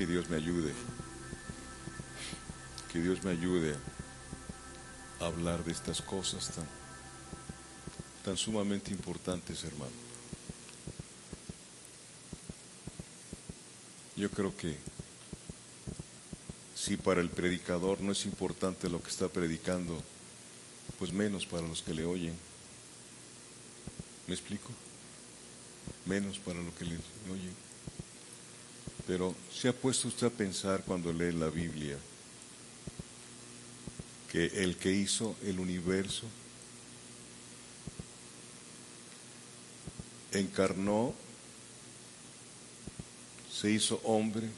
Que Dios me ayude. Que Dios me ayude a hablar de estas cosas tan, tan sumamente importantes, hermano. Yo creo que si para el predicador no es importante lo que está predicando, pues menos para los que le oyen. ¿Me explico? Menos para los que le oyen. Pero ¿se ha puesto usted a pensar cuando lee la Biblia que el que hizo el universo encarnó, se hizo hombre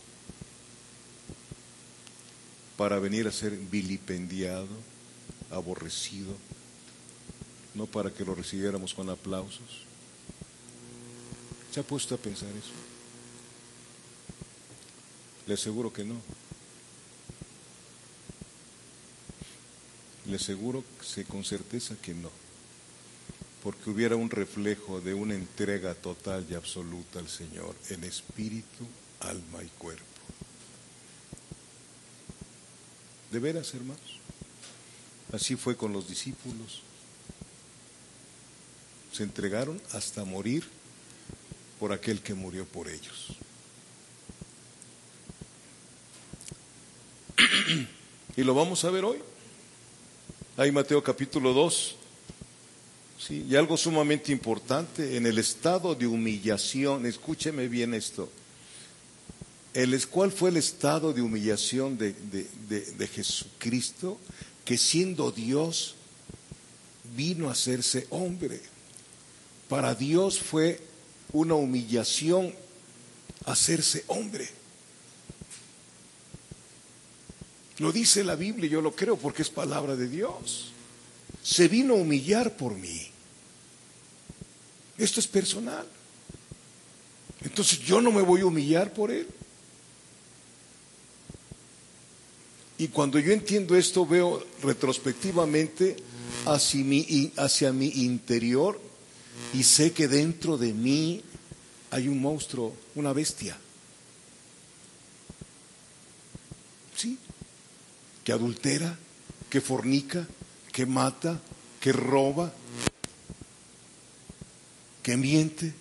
para venir a ser vilipendiado, aborrecido, no para que lo recibiéramos con aplausos. ¿Se ha puesto a pensar eso? Le aseguro que no. Le aseguro con certeza que no. Porque hubiera un reflejo de una entrega total y absoluta al Señor en espíritu, alma y cuerpo. De veras, hermanos. Así fue con los discípulos. Se entregaron hasta morir por aquel que murió por ellos. y lo vamos a ver hoy. Ahí Mateo capítulo 2. Sí, y algo sumamente importante, en el estado de humillación, escúcheme bien esto, el, ¿cuál fue el estado de humillación de, de Jesucristo? Que siendo Dios vino a hacerse hombre. Para Dios fue una humillación hacerse hombre. Lo dice la Biblia, yo lo creo porque es palabra de Dios. Se vino a humillar por mí. Esto es personal. Entonces yo no me voy a humillar por él. Y cuando yo entiendo esto, veo retrospectivamente hacia mi, hacia mi interior y sé que dentro de mí hay un monstruo, una bestia. ¿Sí? Que adultera, que fornica, que mata, que roba, que miente.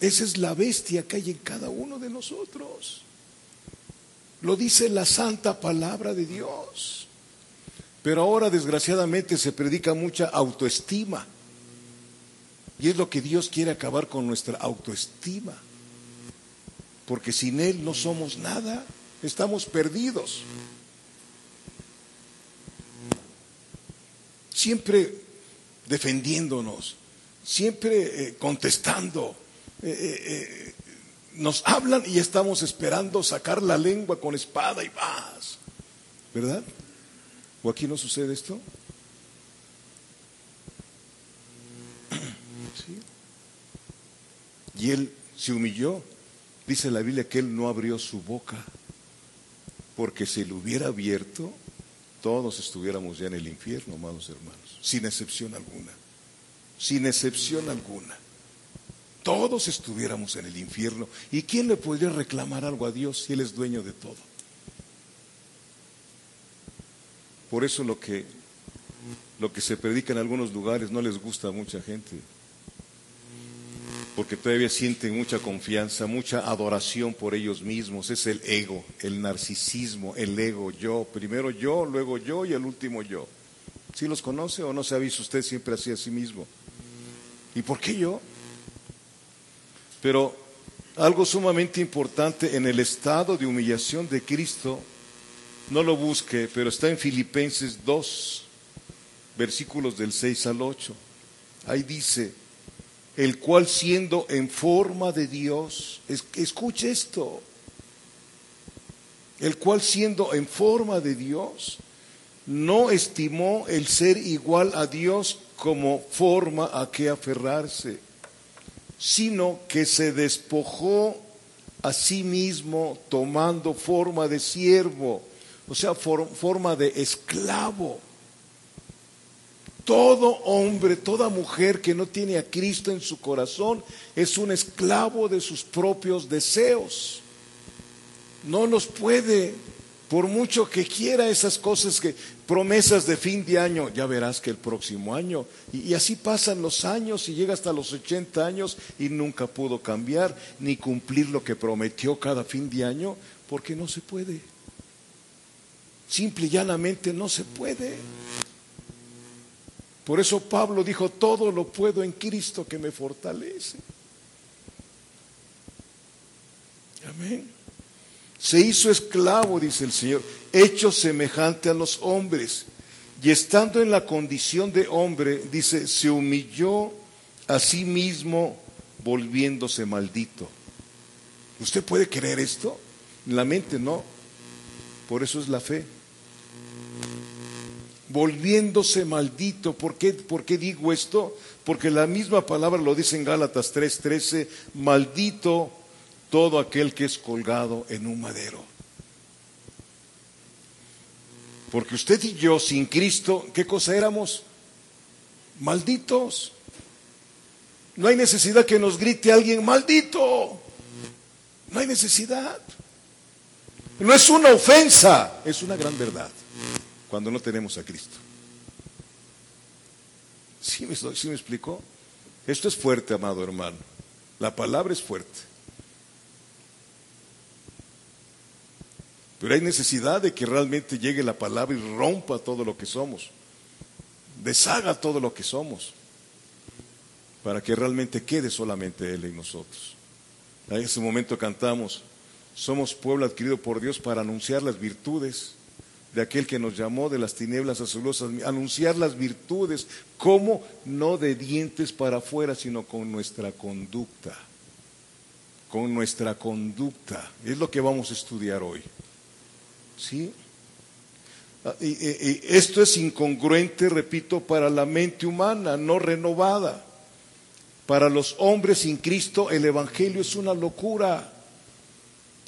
Esa es la bestia que hay en cada uno de nosotros. Lo dice la santa palabra de Dios. Pero ahora desgraciadamente se predica mucha autoestima. Y es lo que Dios quiere acabar con nuestra autoestima. Porque sin Él no somos nada, estamos perdidos. Siempre defendiéndonos, siempre eh, contestando. Eh, eh, nos hablan y estamos esperando sacar la lengua con espada y vas. ¿Verdad? ¿O aquí no sucede esto? Y él se humilló. Dice la Biblia que él no abrió su boca, porque si lo hubiera abierto, todos estuviéramos ya en el infierno, amados hermanos, sin excepción alguna, sin excepción alguna. Todos estuviéramos en el infierno. ¿Y quién le podría reclamar algo a Dios si Él es dueño de todo? Por eso lo que, lo que se predica en algunos lugares no les gusta a mucha gente porque todavía sienten mucha confianza, mucha adoración por ellos mismos. Es el ego, el narcisismo, el ego, yo, primero yo, luego yo y el último yo. ¿Sí los conoce o no se ha visto usted siempre así a sí mismo? ¿Y por qué yo? Pero algo sumamente importante en el estado de humillación de Cristo, no lo busque, pero está en Filipenses 2, versículos del 6 al 8. Ahí dice, el cual siendo en forma de Dios, escuche esto, el cual siendo en forma de Dios, no estimó el ser igual a Dios como forma a que aferrarse, sino que se despojó a sí mismo tomando forma de siervo, o sea, forma de esclavo todo hombre, toda mujer que no tiene a Cristo en su corazón es un esclavo de sus propios deseos. No los puede. Por mucho que quiera esas cosas que promesas de fin de año, ya verás que el próximo año. Y, y, así pasan los años y llega hasta los 80 años y nunca pudo cambiar ni cumplir lo que prometió cada fin de año porque no se puede. Simple y llanamente no se puede. Por eso Pablo dijo, todo lo puedo en Cristo que me fortalece. Amén. Se hizo esclavo, dice el Señor, hecho semejante a los hombres. Y estando en la condición de hombre, dice, se humilló a sí mismo volviéndose maldito. ¿Usted puede creer esto? En la mente no. Por eso es la fe. Volviéndose maldito. ¿Por qué, ¿Por qué digo esto? Porque la misma palabra lo dice en Gálatas 3:13, maldito todo aquel que es colgado en un madero. Porque usted y yo sin Cristo, ¿qué cosa éramos? Malditos. No hay necesidad que nos grite alguien, maldito. No hay necesidad. No es una ofensa, es una gran verdad cuando no tenemos a Cristo. ¿Sí me, ¿Sí me explicó? Esto es fuerte, amado hermano. La palabra es fuerte. Pero hay necesidad de que realmente llegue la palabra y rompa todo lo que somos. Deshaga todo lo que somos. Para que realmente quede solamente Él en nosotros. En ese momento cantamos, somos pueblo adquirido por Dios para anunciar las virtudes de aquel que nos llamó de las tinieblas a su luz, anunciar las virtudes, como no de dientes para afuera, sino con nuestra conducta. Con nuestra conducta. Es lo que vamos a estudiar hoy. ¿Sí? Ah, y, esto es incongruente, repito, para la mente humana, no renovada. Para los hombres sin Cristo el Evangelio es una locura.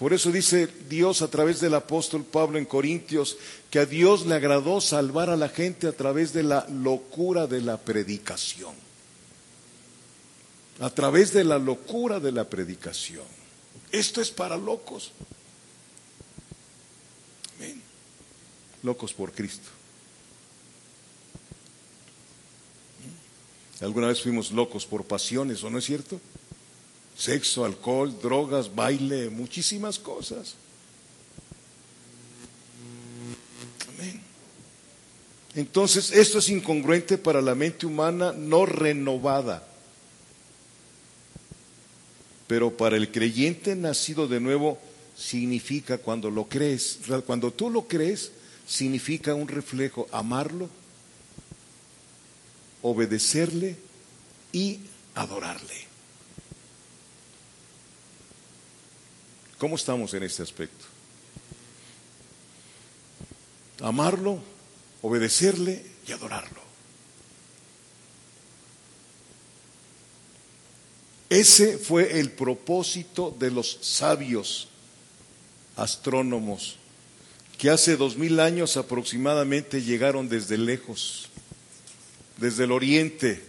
Por eso dice Dios a través del apóstol Pablo en Corintios que a Dios le agradó salvar a la gente a través de la locura de la predicación. A través de la locura de la predicación. Esto es para locos. locos por Cristo. Alguna vez fuimos locos por pasiones, ¿o no es cierto? Sexo, alcohol, drogas, baile, muchísimas cosas. Amén. Entonces, esto es incongruente para la mente humana no renovada. Pero para el creyente nacido de nuevo significa cuando lo crees, cuando tú lo crees, significa un reflejo, amarlo, obedecerle y adorarle. ¿Cómo estamos en este aspecto? Amarlo, obedecerle y adorarlo. Ese fue el propósito de los sabios astrónomos que hace dos mil años aproximadamente llegaron desde lejos, desde el oriente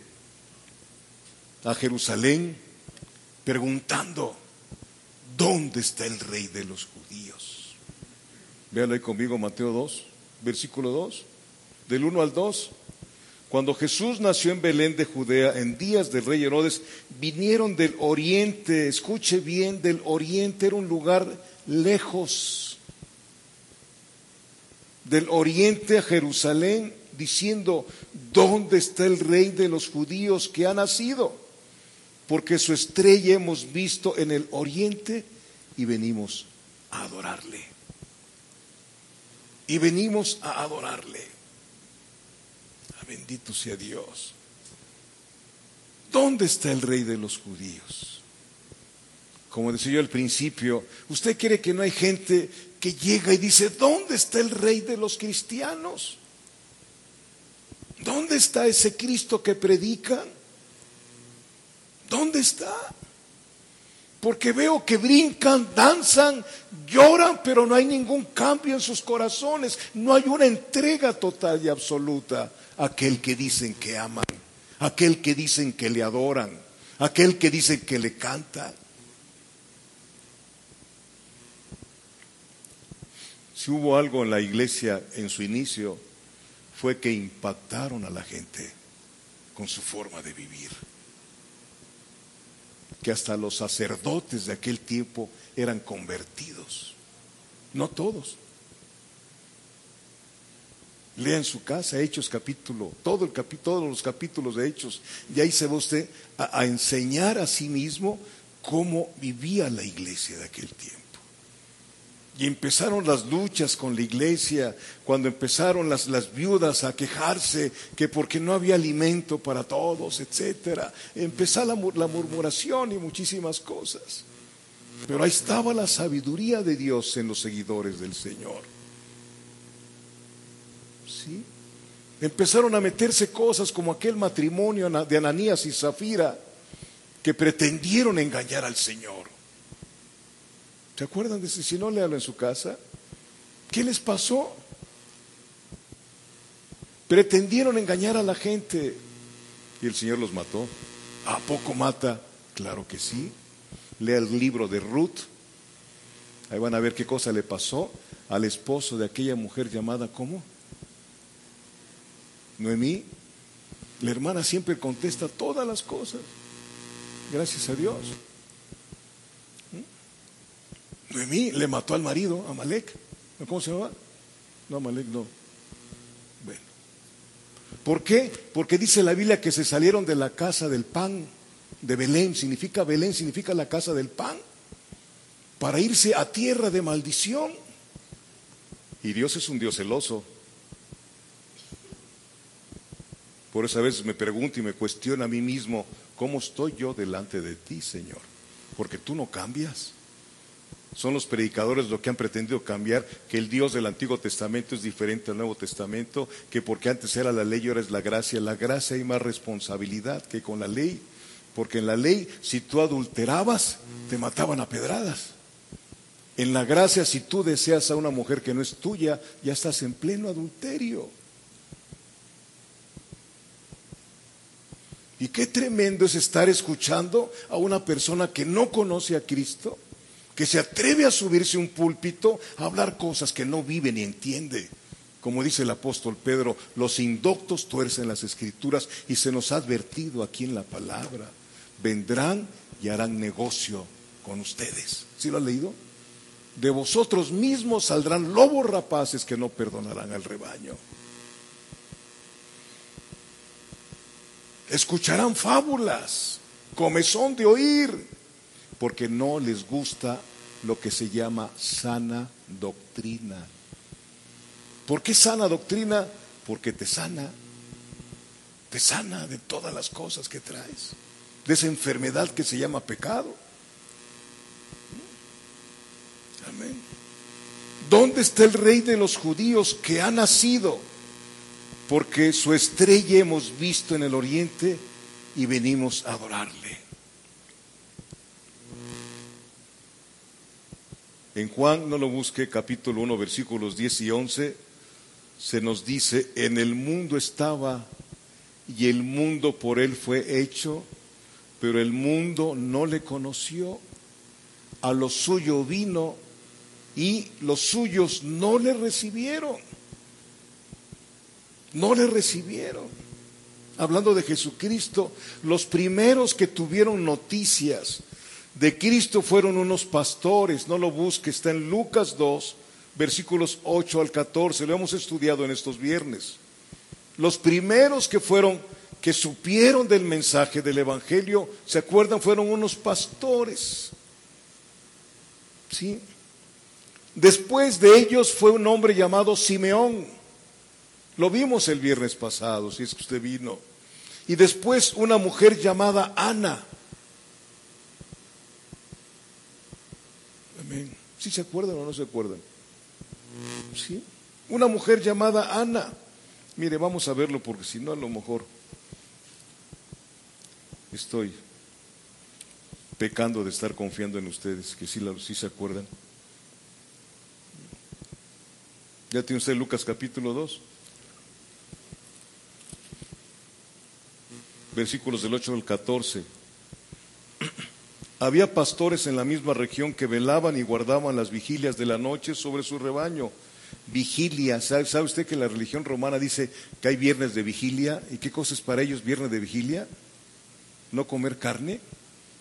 a Jerusalén, preguntando, ¿dónde está el rey de los judíos? Véanlo ahí conmigo, Mateo 2, versículo 2, del 1 al 2. Cuando Jesús nació en Belén de Judea, en días del rey Herodes, vinieron del oriente, escuche bien, del oriente era un lugar lejos del oriente a Jerusalén diciendo, ¿dónde está el rey de los judíos que ha nacido? Porque su estrella hemos visto en el oriente y venimos a adorarle. Y venimos a adorarle. Ah, bendito sea Dios. ¿Dónde está el rey de los judíos? Como decía yo al principio, ¿usted cree que no hay gente que llega y dice, ¿dónde está el rey de los cristianos? ¿Dónde está ese Cristo que predican? ¿Dónde está? Porque veo que brincan, danzan, lloran, pero no hay ningún cambio en sus corazones. No hay una entrega total y absoluta a aquel que dicen que aman, aquel que dicen que le adoran, aquel que dicen que le cantan. Si hubo algo en la iglesia en su inicio, fue que impactaron a la gente con su forma de vivir. Que hasta los sacerdotes de aquel tiempo eran convertidos. No todos. Lea en su casa Hechos capítulo, todo el todos los capítulos de Hechos, y ahí se va usted a, a enseñar a sí mismo cómo vivía la iglesia de aquel tiempo. Y empezaron las luchas con la iglesia, cuando empezaron las, las, viudas a quejarse que porque no había alimento para todos, etcétera. Empezó la, la murmuración y muchísimas cosas. Pero ahí estaba la sabiduría de Dios en los seguidores del Señor. ¿Sí? Empezaron a meterse cosas como aquel matrimonio de Ananías y Zafira que pretendieron engañar al Señor. ¿Se acuerdan de eso? Si no, léalo en su casa. ¿Qué les pasó? Pretendieron engañar a la gente y el Señor los mató. ¿A poco mata? Claro que sí. Lea el libro de Ruth. Ahí van a ver qué cosa le pasó al esposo de aquella mujer llamada ¿cómo? Noemí. La hermana siempre contesta todas las cosas. Gracias a Dios. Noemí le mató al marido, a Malek. ¿Cómo se llama? No, Malek no. Bueno. ¿Por qué? Porque dice la Biblia que se salieron de la casa del pan, de Belén. Significa Belén, significa la casa del pan. Para irse a tierra de maldición. Y Dios es un Dios celoso. Por eso a veces me pregunto y me cuestiono a mí mismo, ¿cómo estoy yo delante de ti, Señor? Porque tú no cambias. Son los predicadores los que han pretendido cambiar que el Dios del Antiguo Testamento es diferente al Nuevo Testamento, que porque antes era la ley y ahora es la gracia. La gracia hay más responsabilidad que con la ley, porque en la ley si tú adulterabas te mataban a pedradas. En la gracia si tú deseas a una mujer que no es tuya, ya estás en pleno adulterio. Y qué tremendo es estar escuchando a una persona que no conoce a Cristo que se atreve a subirse a un púlpito a hablar cosas que no vive ni entiende. Como dice el apóstol Pedro, los indoctos tuercen las escrituras y se nos ha advertido aquí en la palabra. Vendrán y harán negocio con ustedes. ¿Sí lo ha leído? De vosotros mismos saldrán lobos rapaces que no perdonarán al rebaño. Escucharán fábulas, comezón de oír porque no les gusta lo que se llama sana doctrina. ¿Por qué sana doctrina? Porque te sana, te sana de todas las cosas que traes, de esa enfermedad que se llama pecado. Amén. ¿Dónde está el rey de los judíos que ha nacido? Porque su estrella hemos visto en el oriente y venimos a adorarle. En Juan, no lo busque, capítulo 1, versículos 10 y 11, se nos dice, en el mundo estaba y el mundo por él fue hecho, pero el mundo no le conoció. A lo suyo vino y los suyos no le recibieron. No le recibieron. Hablando de Jesucristo, los primeros que tuvieron noticias de Cristo fueron unos pastores, no lo busque, está en Lucas 2, versículos 8 al 14, lo hemos estudiado en estos viernes. Los primeros que fueron, que supieron del mensaje del Evangelio, ¿se acuerdan? Fueron unos pastores. ¿Sí? Después de ellos fue un hombre llamado Simeón. Lo vimos el viernes pasado, si es que usted vino. Y después una mujer llamada Ana. ¿Sí se acuerdan o no se acuerdan? ¿Sí? Una mujer llamada Ana. Mire, vamos a verlo porque si no a lo mejor estoy pecando de estar confiando en ustedes, que sí, sí se acuerdan. ¿Ya tiene usted Lucas capítulo 2? Versículos del 8 al 14. Había pastores en la misma región que velaban y guardaban las vigilias de la noche sobre su rebaño. vigilia. ¿Sabe, ¿Sabe usted que la religión romana dice que hay viernes de vigilia? ¿Y qué cosa es para ellos viernes de vigilia? ¿No comer carne?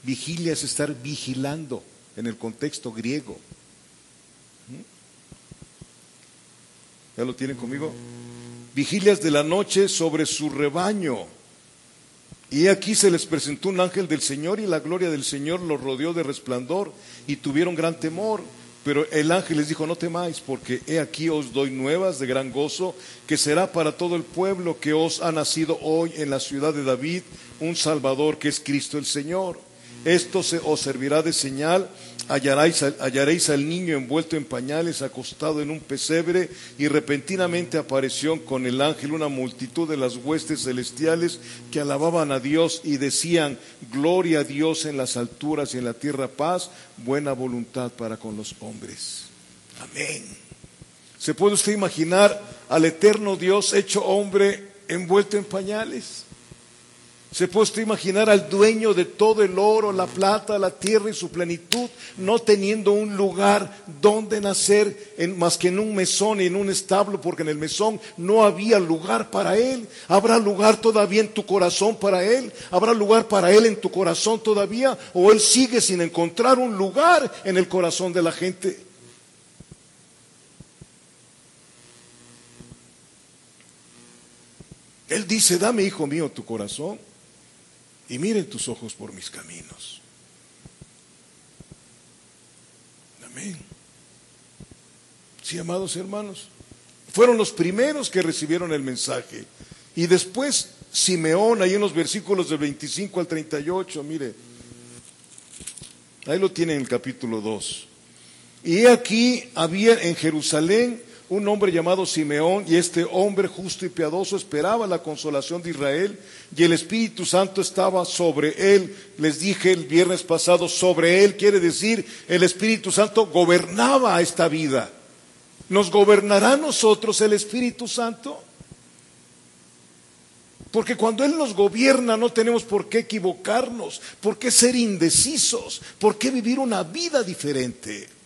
Vigilia es estar vigilando en el contexto griego. ¿Mm? ¿Ya lo tienen conmigo? Vigilias de la noche sobre su rebaño. Y aquí se les presentó un ángel del Señor y la gloria del Señor los rodeó de resplandor y tuvieron gran temor. Pero el ángel les dijo, no temáis, porque he aquí os doy nuevas de gran gozo, que será para todo el pueblo que os ha nacido hoy en la ciudad de David un Salvador que es Cristo el Señor. Esto se os servirá de señal Hallaréis, hallaréis, al niño envuelto en pañales, acostado en un pesebre, y repentinamente apareció con el ángel una multitud de las huestes celestiales que alababan a Dios y decían, Gloria a Dios en las alturas y en la tierra paz, buena voluntad para con los hombres. Amén. ¿Se puede usted imaginar al eterno Dios hecho hombre envuelto en pañales? ¿Se puede imaginar al dueño de todo el oro, la plata, la tierra y su plenitud, no teniendo un lugar donde nacer más que en un mesón y en un establo, porque en el mesón no había lugar para él? ¿Habrá lugar todavía en tu corazón para él? ¿Habrá lugar para él en tu corazón todavía? ¿O él sigue sin encontrar un lugar en el corazón de la gente? Él dice, dame, hijo mío, tu corazón y miren tus ojos por mis caminos. Amén. Sí, amados hermanos, fueron los primeros que recibieron el mensaje. Y después Simeón, ahí en los versículos del 25 al 38, mire, ahí lo tiene en el capítulo 2. Y aquí había en Jerusalén un hombre llamado Simeón, y este hombre justo y piadoso esperaba la consolación de Israel, y el Espíritu Santo estaba sobre él. Les dije el viernes pasado, sobre él quiere decir, el Espíritu Santo gobernaba esta vida. ¿Nos gobernará a nosotros el Espíritu Santo? Porque cuando Él nos gobierna no tenemos por qué equivocarnos, por qué ser indecisos, por qué vivir una vida diferente.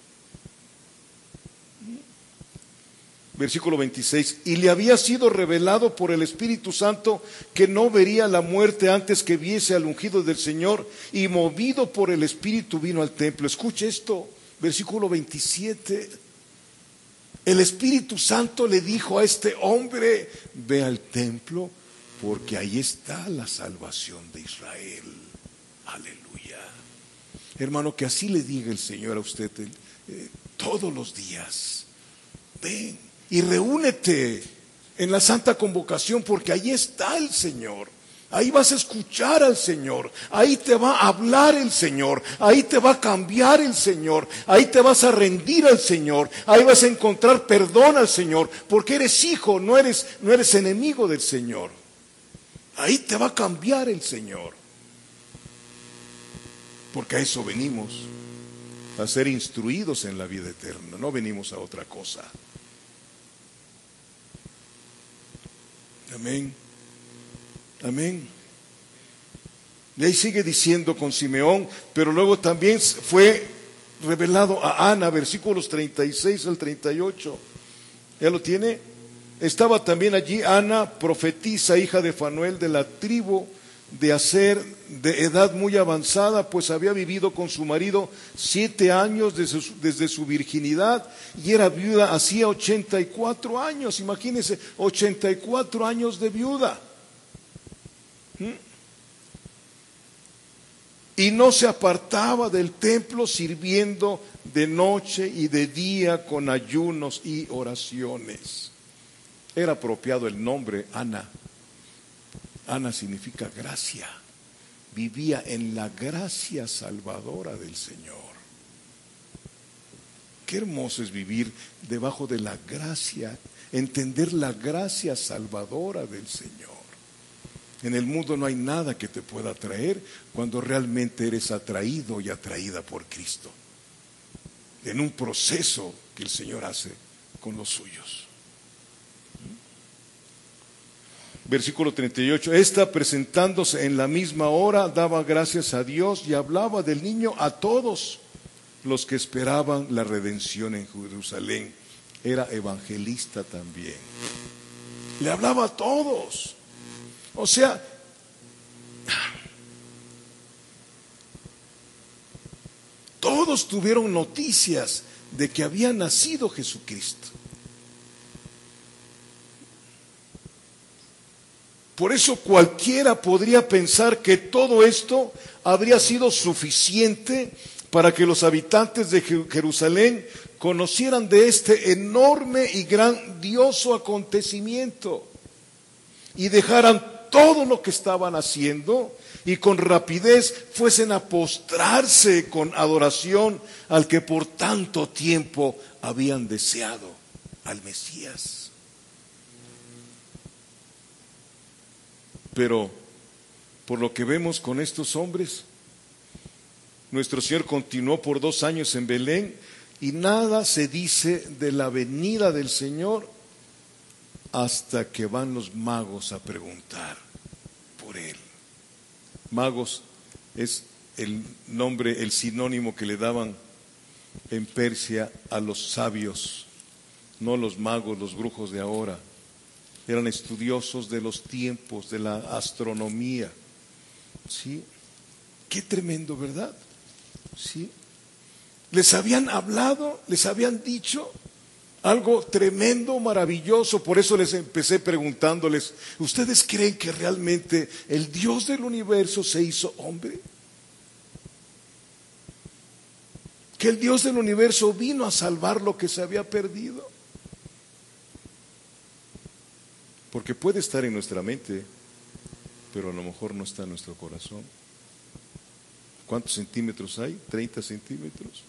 Versículo 26, y le había sido revelado por el Espíritu Santo que no vería la muerte antes que viese al ungido del Señor, y movido por el Espíritu vino al templo. Escuche esto, versículo 27. El Espíritu Santo le dijo a este hombre, ve al templo, porque ahí está la salvación de Israel. Aleluya. Hermano, que así le diga el Señor a usted eh, todos los días. Ven, y reúnete en la santa convocación porque ahí está el Señor. Ahí vas a escuchar al Señor, ahí te va a hablar el Señor, ahí te va a cambiar el Señor, ahí te vas a rendir al Señor, ahí vas a encontrar perdón al Señor, porque eres hijo, no eres, no eres enemigo del Señor. Ahí te va a cambiar el Señor. Porque a eso venimos, a ser instruidos en la vida eterna, no venimos a otra cosa. Amén. Amén. Y ahí sigue diciendo con Simeón, pero luego también fue revelado a Ana, versículos 36 al 38. ¿Ya lo tiene? Estaba también allí Ana, profetisa, hija de Fanuel de la tribu de hacer de edad muy avanzada, pues había vivido con su marido siete años desde su, virginidad y era viuda hacía 84 años, imagínense, 84 años de viuda. ¿Mm? Y no se apartaba del templo sirviendo de noche y de día con ayunos y oraciones. Era apropiado el nombre Ana Ana significa gracia. Vivía en la gracia salvadora del Señor. Qué hermoso es vivir debajo de la gracia, entender la gracia salvadora del Señor. En el mundo no hay nada que te pueda atraer cuando realmente eres atraído y atraída por Cristo. En un proceso que el Señor hace con los suyos. Versículo 38. Esta presentándose en la misma hora daba gracias a Dios y hablaba del niño a todos los que esperaban la redención en Jerusalén. era evangelista también. Le hablaba a todos. O sea, todos tuvieron noticias de que había nacido Jesucristo. Por eso cualquiera podría pensar que todo esto habría sido suficiente para que los habitantes de Jerusalén conocieran de este enorme y grandioso acontecimiento y dejaran todo lo que estaban haciendo y con rapidez fuesen a postrarse con adoración al que por tanto tiempo habían deseado, al Mesías. Pero por lo que vemos con estos hombres, nuestro Señor continuó por dos años en Belén y nada se dice de la venida del Señor hasta que van los magos a preguntar por Él. Magos es el nombre, el sinónimo que le daban en Persia a los sabios, no los magos, los brujos de ahora eran estudiosos de los tiempos, de la astronomía. ¿Sí? Qué tremendo, ¿verdad? ¿Sí? Les habían hablado, les habían dicho algo tremendo, maravilloso. Por eso les empecé preguntándoles, ¿ustedes creen que realmente el Dios del universo se hizo hombre? Que el Dios del universo vino a salvar lo que se había perdido. Porque puede estar en nuestra mente, pero a lo mejor no está en nuestro corazón. ¿Cuántos centímetros hay? 30 centímetros.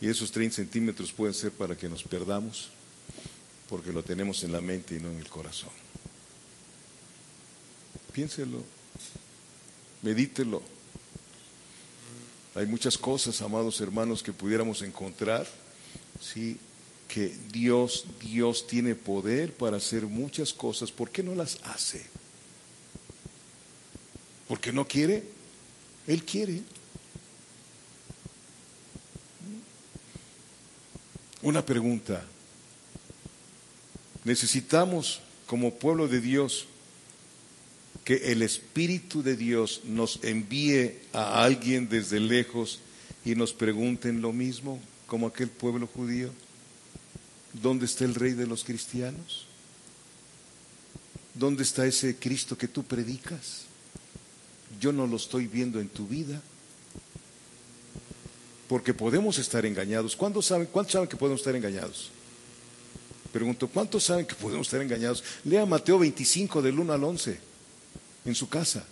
Y esos 30 centímetros pueden ser para que nos perdamos, porque lo tenemos en la mente y no en el corazón. Piénselo, medítelo. Hay muchas cosas, amados hermanos, que pudiéramos encontrar, sí, que Dios, Dios tiene poder para hacer muchas cosas, ¿por qué no las hace? ¿Porque no quiere? Él quiere. Una pregunta. Necesitamos, como pueblo de Dios, que el Espíritu de Dios nos envíe a alguien desde lejos y nos pregunten lo mismo, como aquel pueblo judío. ¿Dónde está el rey de los cristianos? ¿Dónde está ese Cristo que tú predicas? Yo no lo estoy viendo en tu vida. Porque podemos estar engañados. ¿Cuántos saben, ¿Cuántos saben que podemos estar engañados? Pregunto, ¿cuántos saben que podemos estar engañados? Lea Mateo 25 del 1 al 11 en su casa.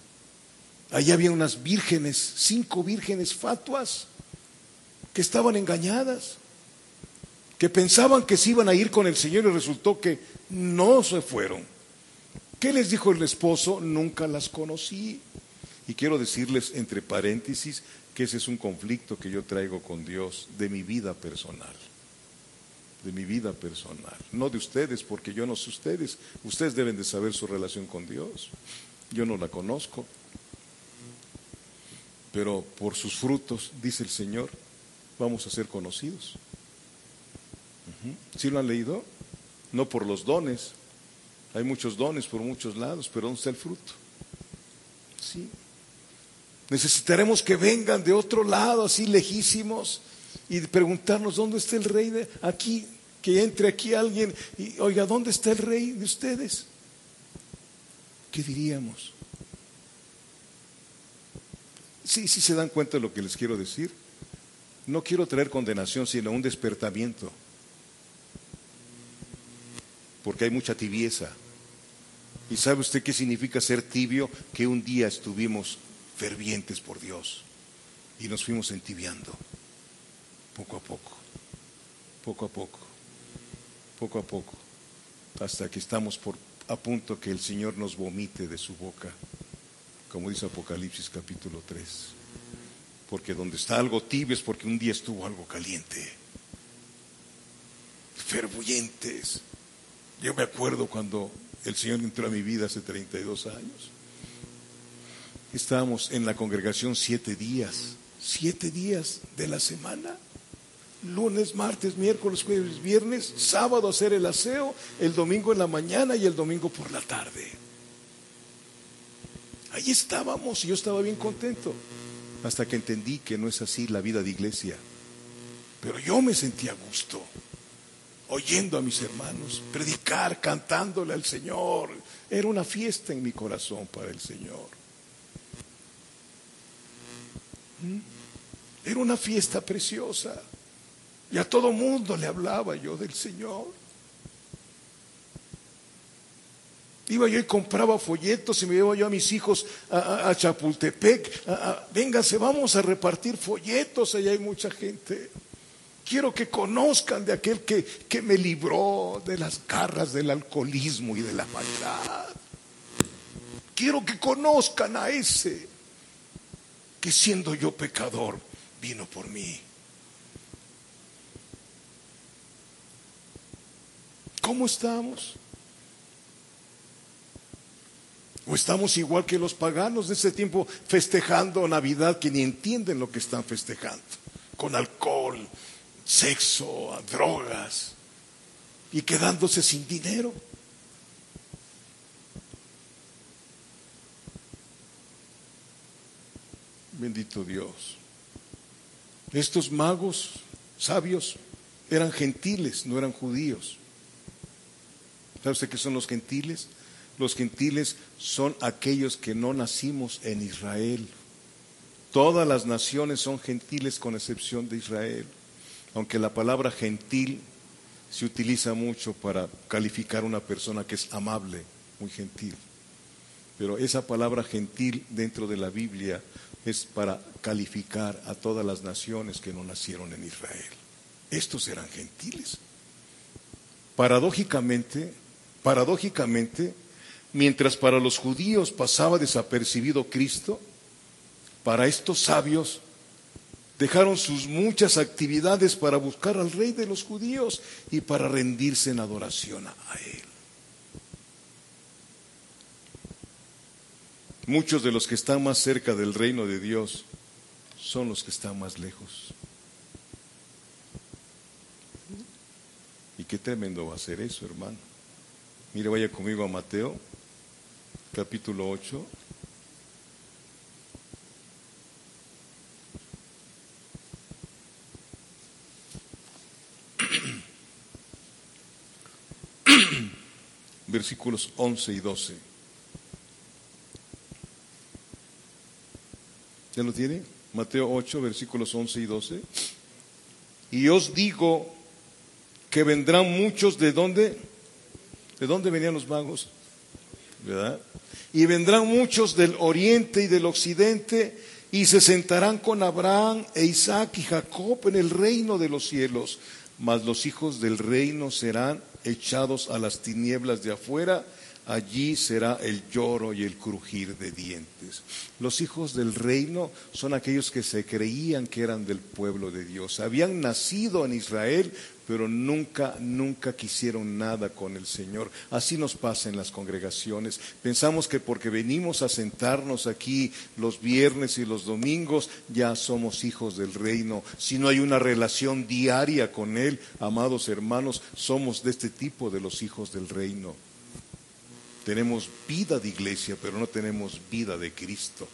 Allí había unas vírgenes, cinco vírgenes fatuas, que estaban engañadas que pensaban que se iban a ir con el Señor y resultó que no se fueron. ¿Qué les dijo el esposo? Nunca las conocí. Y quiero decirles entre paréntesis que ese es un conflicto que yo traigo con Dios de mi vida personal. De mi vida personal. No de ustedes, porque yo no sé ustedes. Ustedes deben de saber su relación con Dios. Yo no la conozco. Pero por sus frutos, dice el Señor, vamos a ser conocidos. ¿Sí lo han leído? No por los dones. Hay muchos dones por muchos lados, pero ¿dónde está el fruto? Sí. Necesitaremos que vengan de otro lado, así lejísimos, y preguntarnos dónde está el rey de aquí, que entre aquí alguien y oiga, ¿dónde está el rey de ustedes? ¿Qué diríamos? Sí, sí se dan cuenta de lo que les quiero decir. No quiero traer condenación, sino un despertamiento porque hay mucha tibieza. ¿Y sabe usted qué significa ser tibio? Que un día estuvimos fervientes por Dios y nos fuimos entibiando, poco a poco, poco a poco, poco a poco, hasta que estamos a punto que el Señor nos vomite de su boca, como dice Apocalipsis capítulo 3. Porque donde está algo tibio es porque un día estuvo algo caliente. Fervuyentes. Yo me acuerdo cuando el Señor entró a mi vida hace 32 años. Estábamos en la congregación siete días, siete días de la semana. lunes, martes, miércoles, jueves, viernes, sábado hacer el aseo, el domingo en la mañana y el domingo por la tarde. Ahí estábamos y yo estaba bien contento, hasta que entendí que no es así la vida de iglesia. Pero yo me sentía a gusto, oyendo a mis hermanos, predicar, cantándole al Señor. Era una fiesta en mi corazón para el Señor. ¿Mm? Era una fiesta preciosa. Y a todo mundo le hablaba yo del Señor. Iba yo y compraba folletos y me llevaba yo a mis hijos a, Chapultepec. vénganse, vamos a repartir folletos, allá hay mucha gente. Quiero que conozcan de aquel que, que me libró de las garras del alcoholismo y de la maldad. Quiero que conozcan a ese que siendo yo pecador vino por mí. ¿Cómo estamos? ¿O estamos igual que los paganos de ese tiempo festejando Navidad que ni entienden lo que están festejando? Con alcohol, sexo, drogas y quedándose sin dinero. Bendito Dios. Estos magos sabios eran gentiles, no eran judíos. ¿Sabe usted qué son los gentiles? Los gentiles son aquellos que no nacimos en Israel. Todas las naciones son gentiles con excepción de Israel. Aunque la palabra gentil se utiliza mucho para calificar a una persona que es amable, muy gentil. Pero esa palabra gentil dentro de la Biblia es para calificar a todas las naciones que no nacieron en Israel. Estos eran gentiles. Paradójicamente, Paradójicamente, mientras para los judíos pasaba desapercibido Cristo, para estos sabios dejaron sus muchas actividades para buscar al rey de los judíos y para rendirse en adoración a él. Muchos de los que están más cerca del reino de Dios son los que están más lejos. Y qué tremendo va a ser eso, hermano. Mire, vaya conmigo a Mateo, capítulo 8. Versículos 11 y 12. ¿Ya lo tiene? Mateo 8, versículos 11 y 12. Y os digo que vendrán muchos de donde ¿De dónde venían los magos? ¿Verdad? Y vendrán muchos del oriente y del occidente y se sentarán con Abraham e Isaac y Jacob en el reino de los cielos. Mas los hijos del reino serán echados a las tinieblas de afuera allí será el lloro y el crujir de dientes. Los hijos del reino son aquellos que se creían que eran del pueblo de Dios. Habían nacido en Israel, pero nunca, nunca quisieron nada con el Señor. Así nos pasa en las congregaciones. Pensamos que porque venimos a sentarnos aquí los viernes y los domingos, ya somos hijos del reino. Si no hay una relación diaria con Él, amados hermanos, somos de este tipo de los hijos del reino. Tenemos vida de iglesia, pero no tenemos vida de Cristo.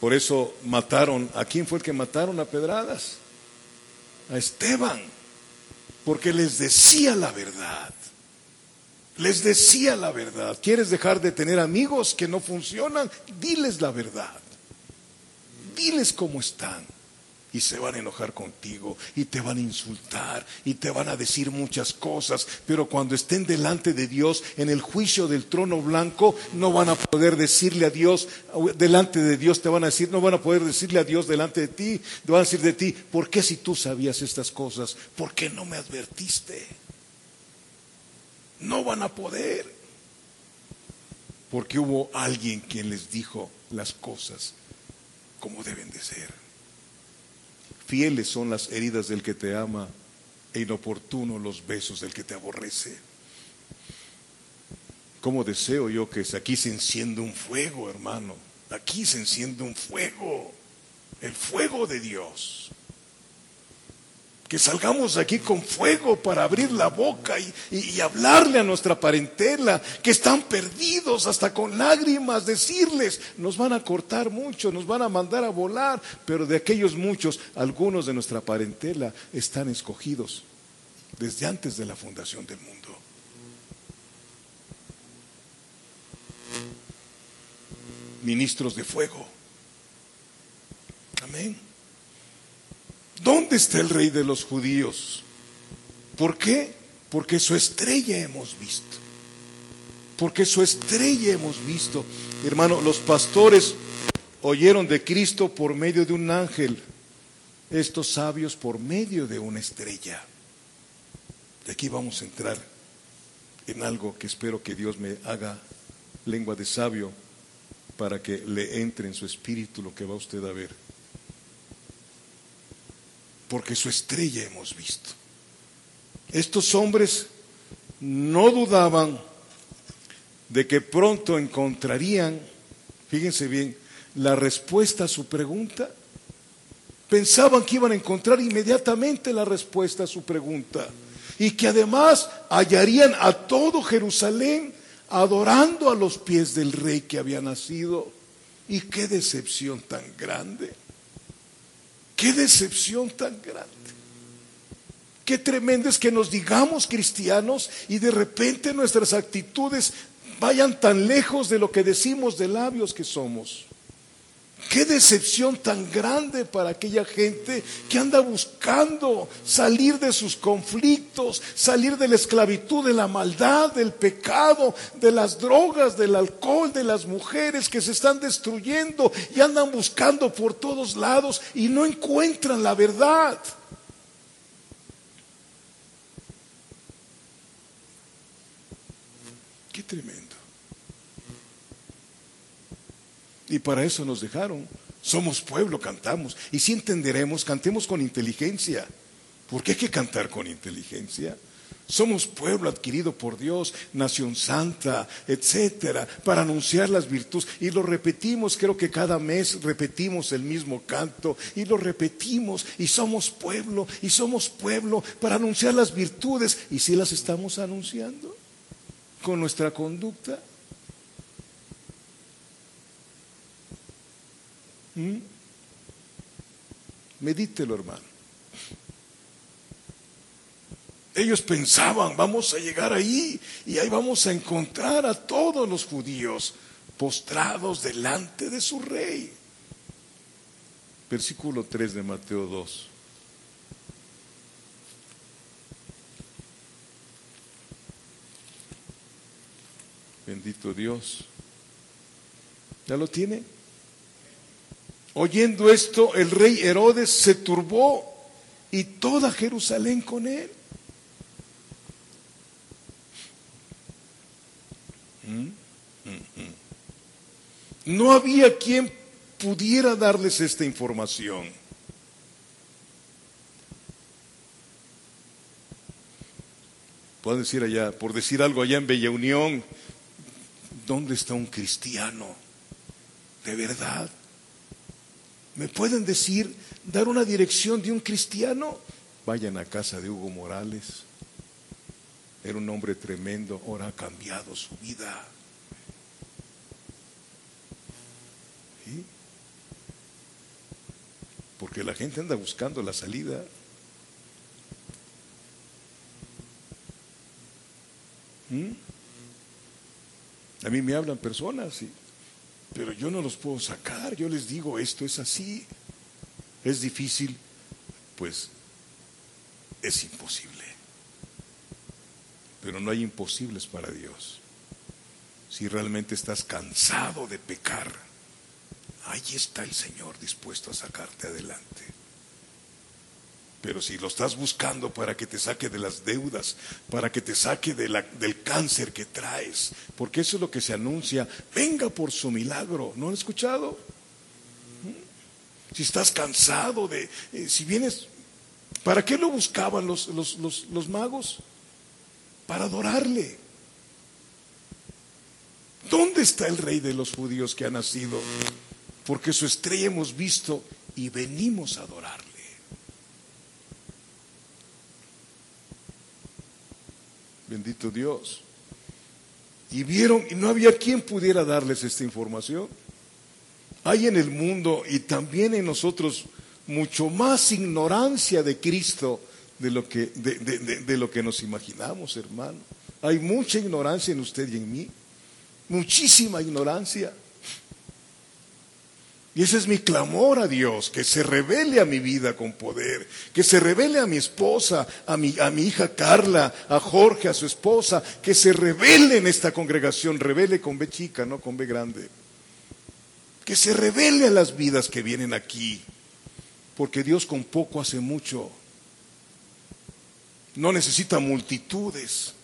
Por eso mataron, ¿a quién fue el que mataron a pedradas? A Esteban, porque les decía la verdad. Les decía la verdad. ¿Quieres dejar de tener amigos que no funcionan? Diles la verdad. Diles cómo están y se van a enojar contigo y te van a insultar y te van a decir muchas cosas, pero cuando estén delante de Dios en el juicio del trono blanco, no van a poder decirle a Dios, delante de Dios te van a decir, no van a poder decirle a Dios delante de ti, te van a decir de ti, ¿por qué si tú sabías estas cosas? ¿Por qué no me advertiste? No van a poder. Porque hubo alguien quien les dijo las cosas como deben de ser. Fieles son las heridas del que te ama e inoportunos los besos del que te aborrece. ¿Cómo deseo yo que aquí se encienda un fuego, hermano? Aquí se enciende un fuego. el fuego de Dios. Que salgamos de aquí con fuego para abrir la boca y, hablarle a nuestra parentela, que están perdidos hasta con lágrimas, decirles, nos van a cortar mucho, nos van a mandar a volar, pero de aquellos muchos, algunos de nuestra parentela están escogidos desde antes de la fundación del mundo. Ministros de fuego. Amén. ¿Dónde está el rey de los judíos? ¿Por qué? Porque su estrella hemos visto. Porque su estrella hemos visto. Hermano, los pastores oyeron de Cristo por medio de un ángel. Estos sabios por medio de una estrella. De aquí vamos a entrar en algo que espero que Dios me haga lengua de sabio para que le entre en su espíritu lo que va usted a ver porque su estrella hemos visto. Estos hombres no dudaban de que pronto encontrarían, fíjense bien, la respuesta a su pregunta. Pensaban que iban a encontrar inmediatamente la respuesta a su pregunta y que además hallarían a todo Jerusalén adorando a los pies del rey que había nacido. Y qué decepción tan grande. Qué decepción tan grande. Qué tremendo es que nos digamos cristianos y de repente nuestras actitudes vayan tan lejos de lo que decimos de labios que somos. Qué decepción tan grande para aquella gente que anda buscando salir de sus conflictos, salir de la esclavitud, de la maldad, del pecado, de las drogas, del alcohol, de las mujeres que se están destruyendo y andan buscando por todos lados y no encuentran la verdad. Qué tremendo. Y para eso nos dejaron. Somos pueblo, cantamos. Y si entenderemos, cantemos con inteligencia. ¿Por qué hay que cantar con inteligencia? Somos pueblo adquirido por Dios, nación santa, etcétera, para anunciar las virtudes. Y lo repetimos, creo que cada mes repetimos el mismo canto y lo repetimos. Y somos pueblo, y somos pueblo para anunciar las virtudes. ¿Y si las estamos anunciando? Con nuestra conducta. ¿Mm? Medítelo, hermano. Ellos pensaban, vamos a llegar ahí y ahí vamos a encontrar a todos los judíos postrados delante de su rey. Versículo 3 de Mateo 2. Bendito Dios. ¿Ya lo tiene? Oyendo esto, el rey Herodes se turbó y toda Jerusalén con él. ¿Mm? ¿Mm? ¿Mm? No había quien pudiera darles esta información. Puedo decir allá, por decir algo allá en Bella Unión, ¿dónde está un cristiano? De verdad. ¿Me pueden decir, dar una dirección de un cristiano? Vayan a casa de Hugo Morales. Era un hombre tremendo, ahora ha cambiado su vida. Porque la gente anda buscando la salida. ¿Mm? A mí me hablan personas y pero yo no los puedo sacar, yo les digo, esto es así, es difícil, pues es imposible. Pero no hay imposibles para Dios. Si realmente estás cansado de pecar, ahí está el Señor dispuesto a sacarte adelante. Pero si lo estás buscando para que te saque de las deudas, para que te saque del cáncer que traes, porque eso es lo que se anuncia, venga por su milagro. ¿No han escuchado? ¿Mm? Si estás cansado de, eh, si vienes, ¿para qué lo buscaban los, los, los magos? Para adorarle. ¿Dónde está el rey de los judíos que ha nacido? Porque su estrella hemos visto y venimos a adorarle. Bendito Dios. Y vieron, y no había quien pudiera darles esta información. Hay en el mundo y también en nosotros mucho más ignorancia de Cristo de lo que, de, lo que nos imaginamos, hermano. Hay mucha ignorancia en usted y en mí. Muchísima ignorancia. Y ese es mi clamor a Dios, que se revele a mi vida con poder, que se revele a mi esposa, a mi, a mi hija Carla, a Jorge, a su esposa, que se revele en esta congregación, revele con B chica, no con B grande. Que se revele a las vidas que vienen aquí, porque Dios con poco hace mucho. No necesita multitudes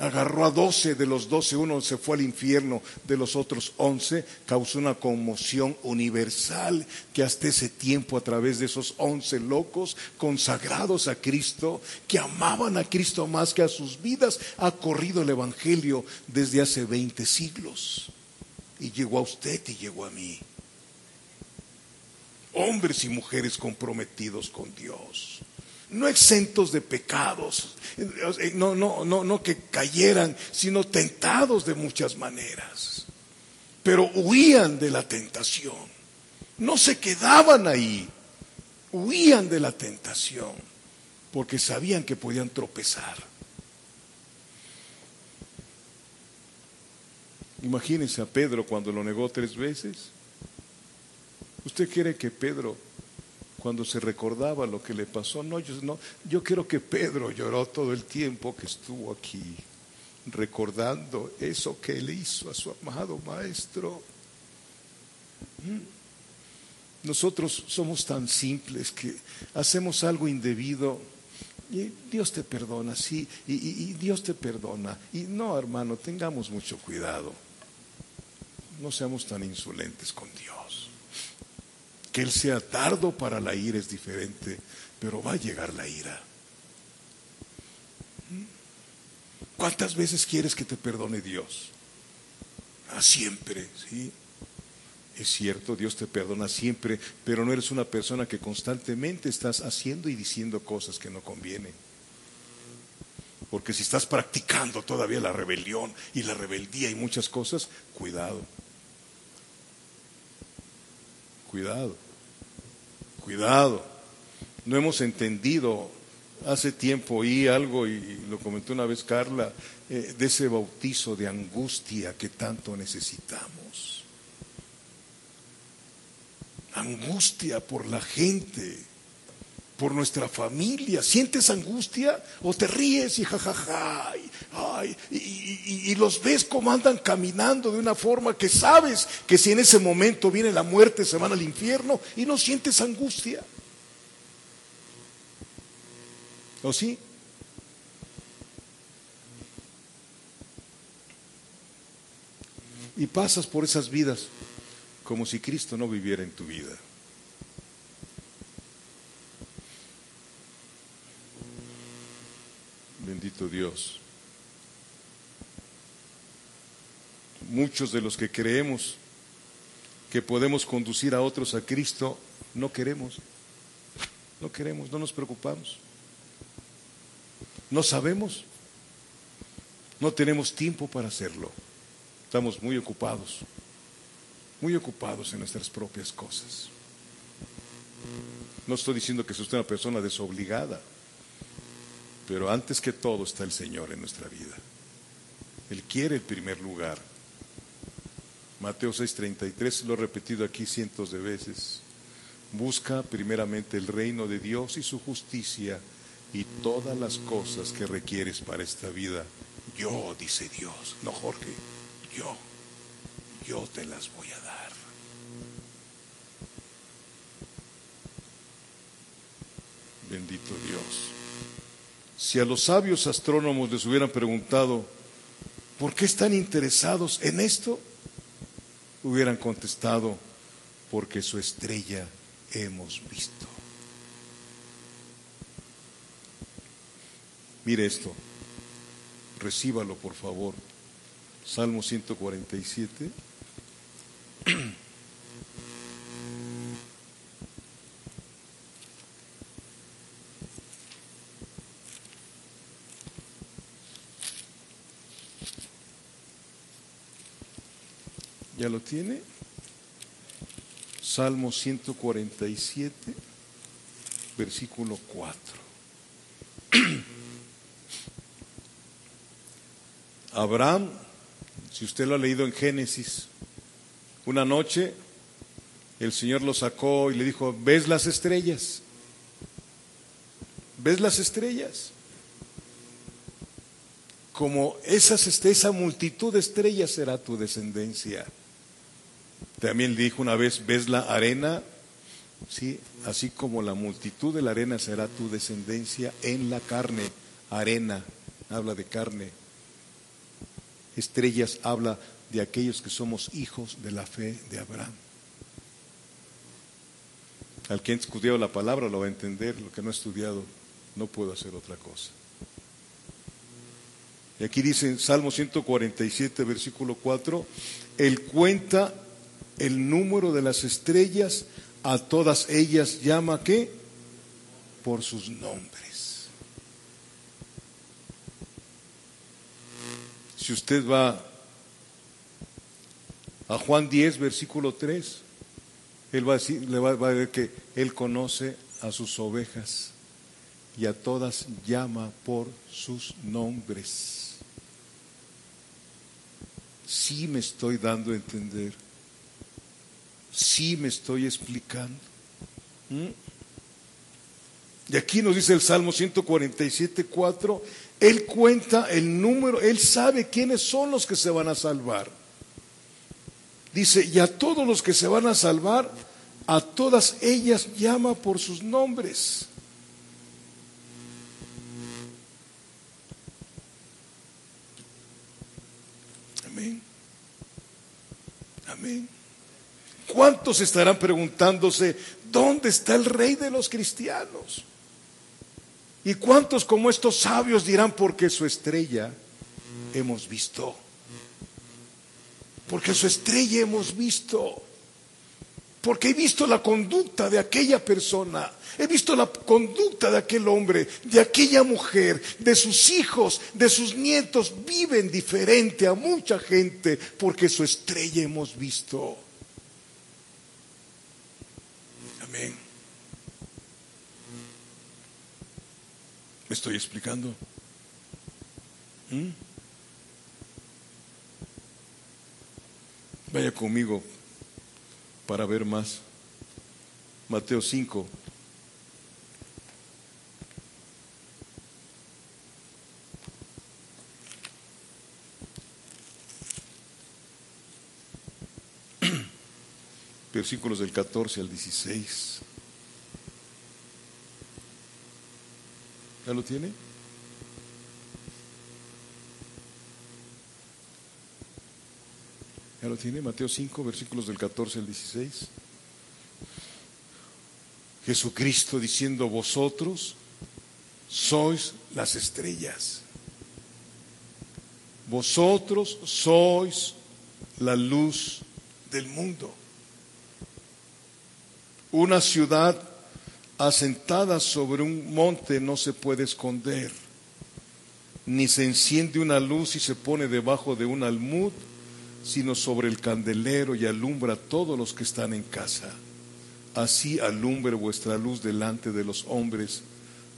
agarró a doce, de los doce uno se fue al infierno, de los otros once causó una conmoción universal que hasta ese tiempo a través de esos once locos consagrados a Cristo, que amaban a Cristo más que a sus vidas, ha corrido el Evangelio desde hace veinte siglos. Y llegó a usted y llegó a mí. Hombres y mujeres comprometidos con Dios no exentos de pecados, no, no, no, no que cayeran, sino tentados de muchas maneras, pero huían de la tentación, no se quedaban ahí, huían de la tentación, porque sabían que podían tropezar. Imagínense a Pedro cuando lo negó tres veces. ¿Usted quiere que Pedro cuando se recordaba lo que le pasó. No, yo, quiero que Pedro lloró todo el tiempo que estuvo aquí, recordando eso que él hizo a su amado maestro. ¿Mm? Nosotros somos tan simples que hacemos algo indebido y Dios te perdona, sí, y Dios te perdona. Y no, hermano, tengamos mucho cuidado. No seamos tan insolentes con Dios. Que Él sea tardo para la ira es diferente, pero va a llegar la ira. ¿Cuántas veces quieres que te perdone Dios? A siempre, ¿sí? Es cierto, Dios te perdona siempre, pero no eres una persona que constantemente estás haciendo y diciendo cosas que no convienen. Porque si estás practicando todavía la rebelión y la rebeldía y muchas cosas, cuidado. Cuidado, cuidado. No hemos entendido. Hace tiempo oí algo y lo comentó una vez Carla, eh, de ese bautizo de angustia que tanto necesitamos. Angustia por la gente por nuestra familia. ¿Sientes angustia? ¿O te ríes y jajaja? y, los ves como andan caminando de una forma que sabes que si en ese momento viene la muerte se van al infierno y no sientes angustia. ¿O sí? Y pasas por esas vidas como si Cristo no viviera en tu vida. Bendito Dios. Muchos de los que creemos que podemos conducir a otros a Cristo, no queremos. No queremos, no nos preocupamos. No sabemos. No tenemos tiempo para hacerlo. Estamos muy ocupados. Muy ocupados en nuestras propias cosas. No estoy diciendo que sea usted una persona desobligada. Pero antes que todo está el Señor en nuestra vida. Él quiere el primer lugar. Mateo 6:33 lo he repetido aquí cientos de veces. Busca primeramente el reino de Dios y su justicia y todas las cosas que requieres para esta vida. Yo, dice Dios, no Jorge, yo, yo te las voy a dar. Bendito Dios. Si a los sabios astrónomos les hubieran preguntado, ¿por qué están interesados en esto? Hubieran contestado, porque su estrella hemos visto. Mire esto, recíbalo por favor. Salmo 147. ¿Ya lo tiene? Salmo 147, versículo 4. Abraham, si usted lo ha leído en Génesis, una noche el Señor lo sacó y le dijo, ¿ves las estrellas? ¿Ves las estrellas? Como esas, esa multitud de estrellas será tu descendencia. También dijo una vez, ¿ves la arena? Sí, así como la multitud de la arena será tu descendencia en la carne. Arena, habla de carne. Estrellas habla de aquellos que somos hijos de la fe de Abraham. Al que ha estudiado la palabra lo va a entender, lo que no ha estudiado no puedo hacer otra cosa. Y aquí dice en Salmo 147, versículo 4, Él cuenta el número de las estrellas, a todas ellas llama qué? Por sus nombres. Si usted va a Juan 10, versículo 3, él va a decir, le va, a ver que él conoce a sus ovejas y a todas llama por sus nombres. Sí me estoy dando a entender. Sí me estoy explicando. ¿Mm? Y aquí nos dice el Salmo 147, 4, Él cuenta el número, Él sabe quiénes son los que se van a salvar. Dice, y a todos los que se van a salvar, a todas ellas llama por sus nombres. Amén. Amén. ¿Cuántos estarán preguntándose, ¿dónde está el rey de los cristianos? ¿Y cuántos como estos sabios dirán, porque su estrella hemos visto? Porque su estrella hemos visto. Porque he visto la conducta de aquella persona, he visto la conducta de aquel hombre, de aquella mujer, de sus hijos, de sus nietos. Viven diferente a mucha gente porque su estrella hemos visto. ¿Me estoy explicando? ¿Mm? Vaya conmigo para ver más. Mateo 5. Versículos del 14 al 16. ¿Ya lo tiene? ¿Ya lo tiene? Mateo 5, versículos del 14 al 16. Jesucristo diciendo, vosotros sois las estrellas. Vosotros sois la luz del mundo. Una ciudad asentada sobre un monte no se puede esconder, ni se enciende una luz y se pone debajo de un almud sino sobre el candelero y alumbra a todos los que están en casa. Así alumbre vuestra luz delante de los hombres,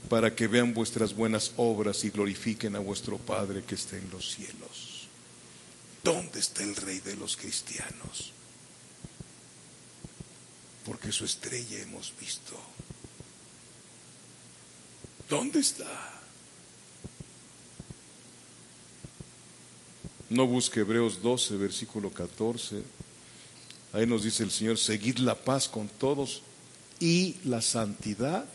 para que vean vuestras buenas obras y glorifiquen a vuestro Padre que está en los cielos. ¿Dónde está el Rey de los cristianos? Porque su estrella hemos visto. ¿Dónde está? No busque Hebreos 12, versículo 14. Ahí nos dice el Señor, seguid la paz con todos y la santidad,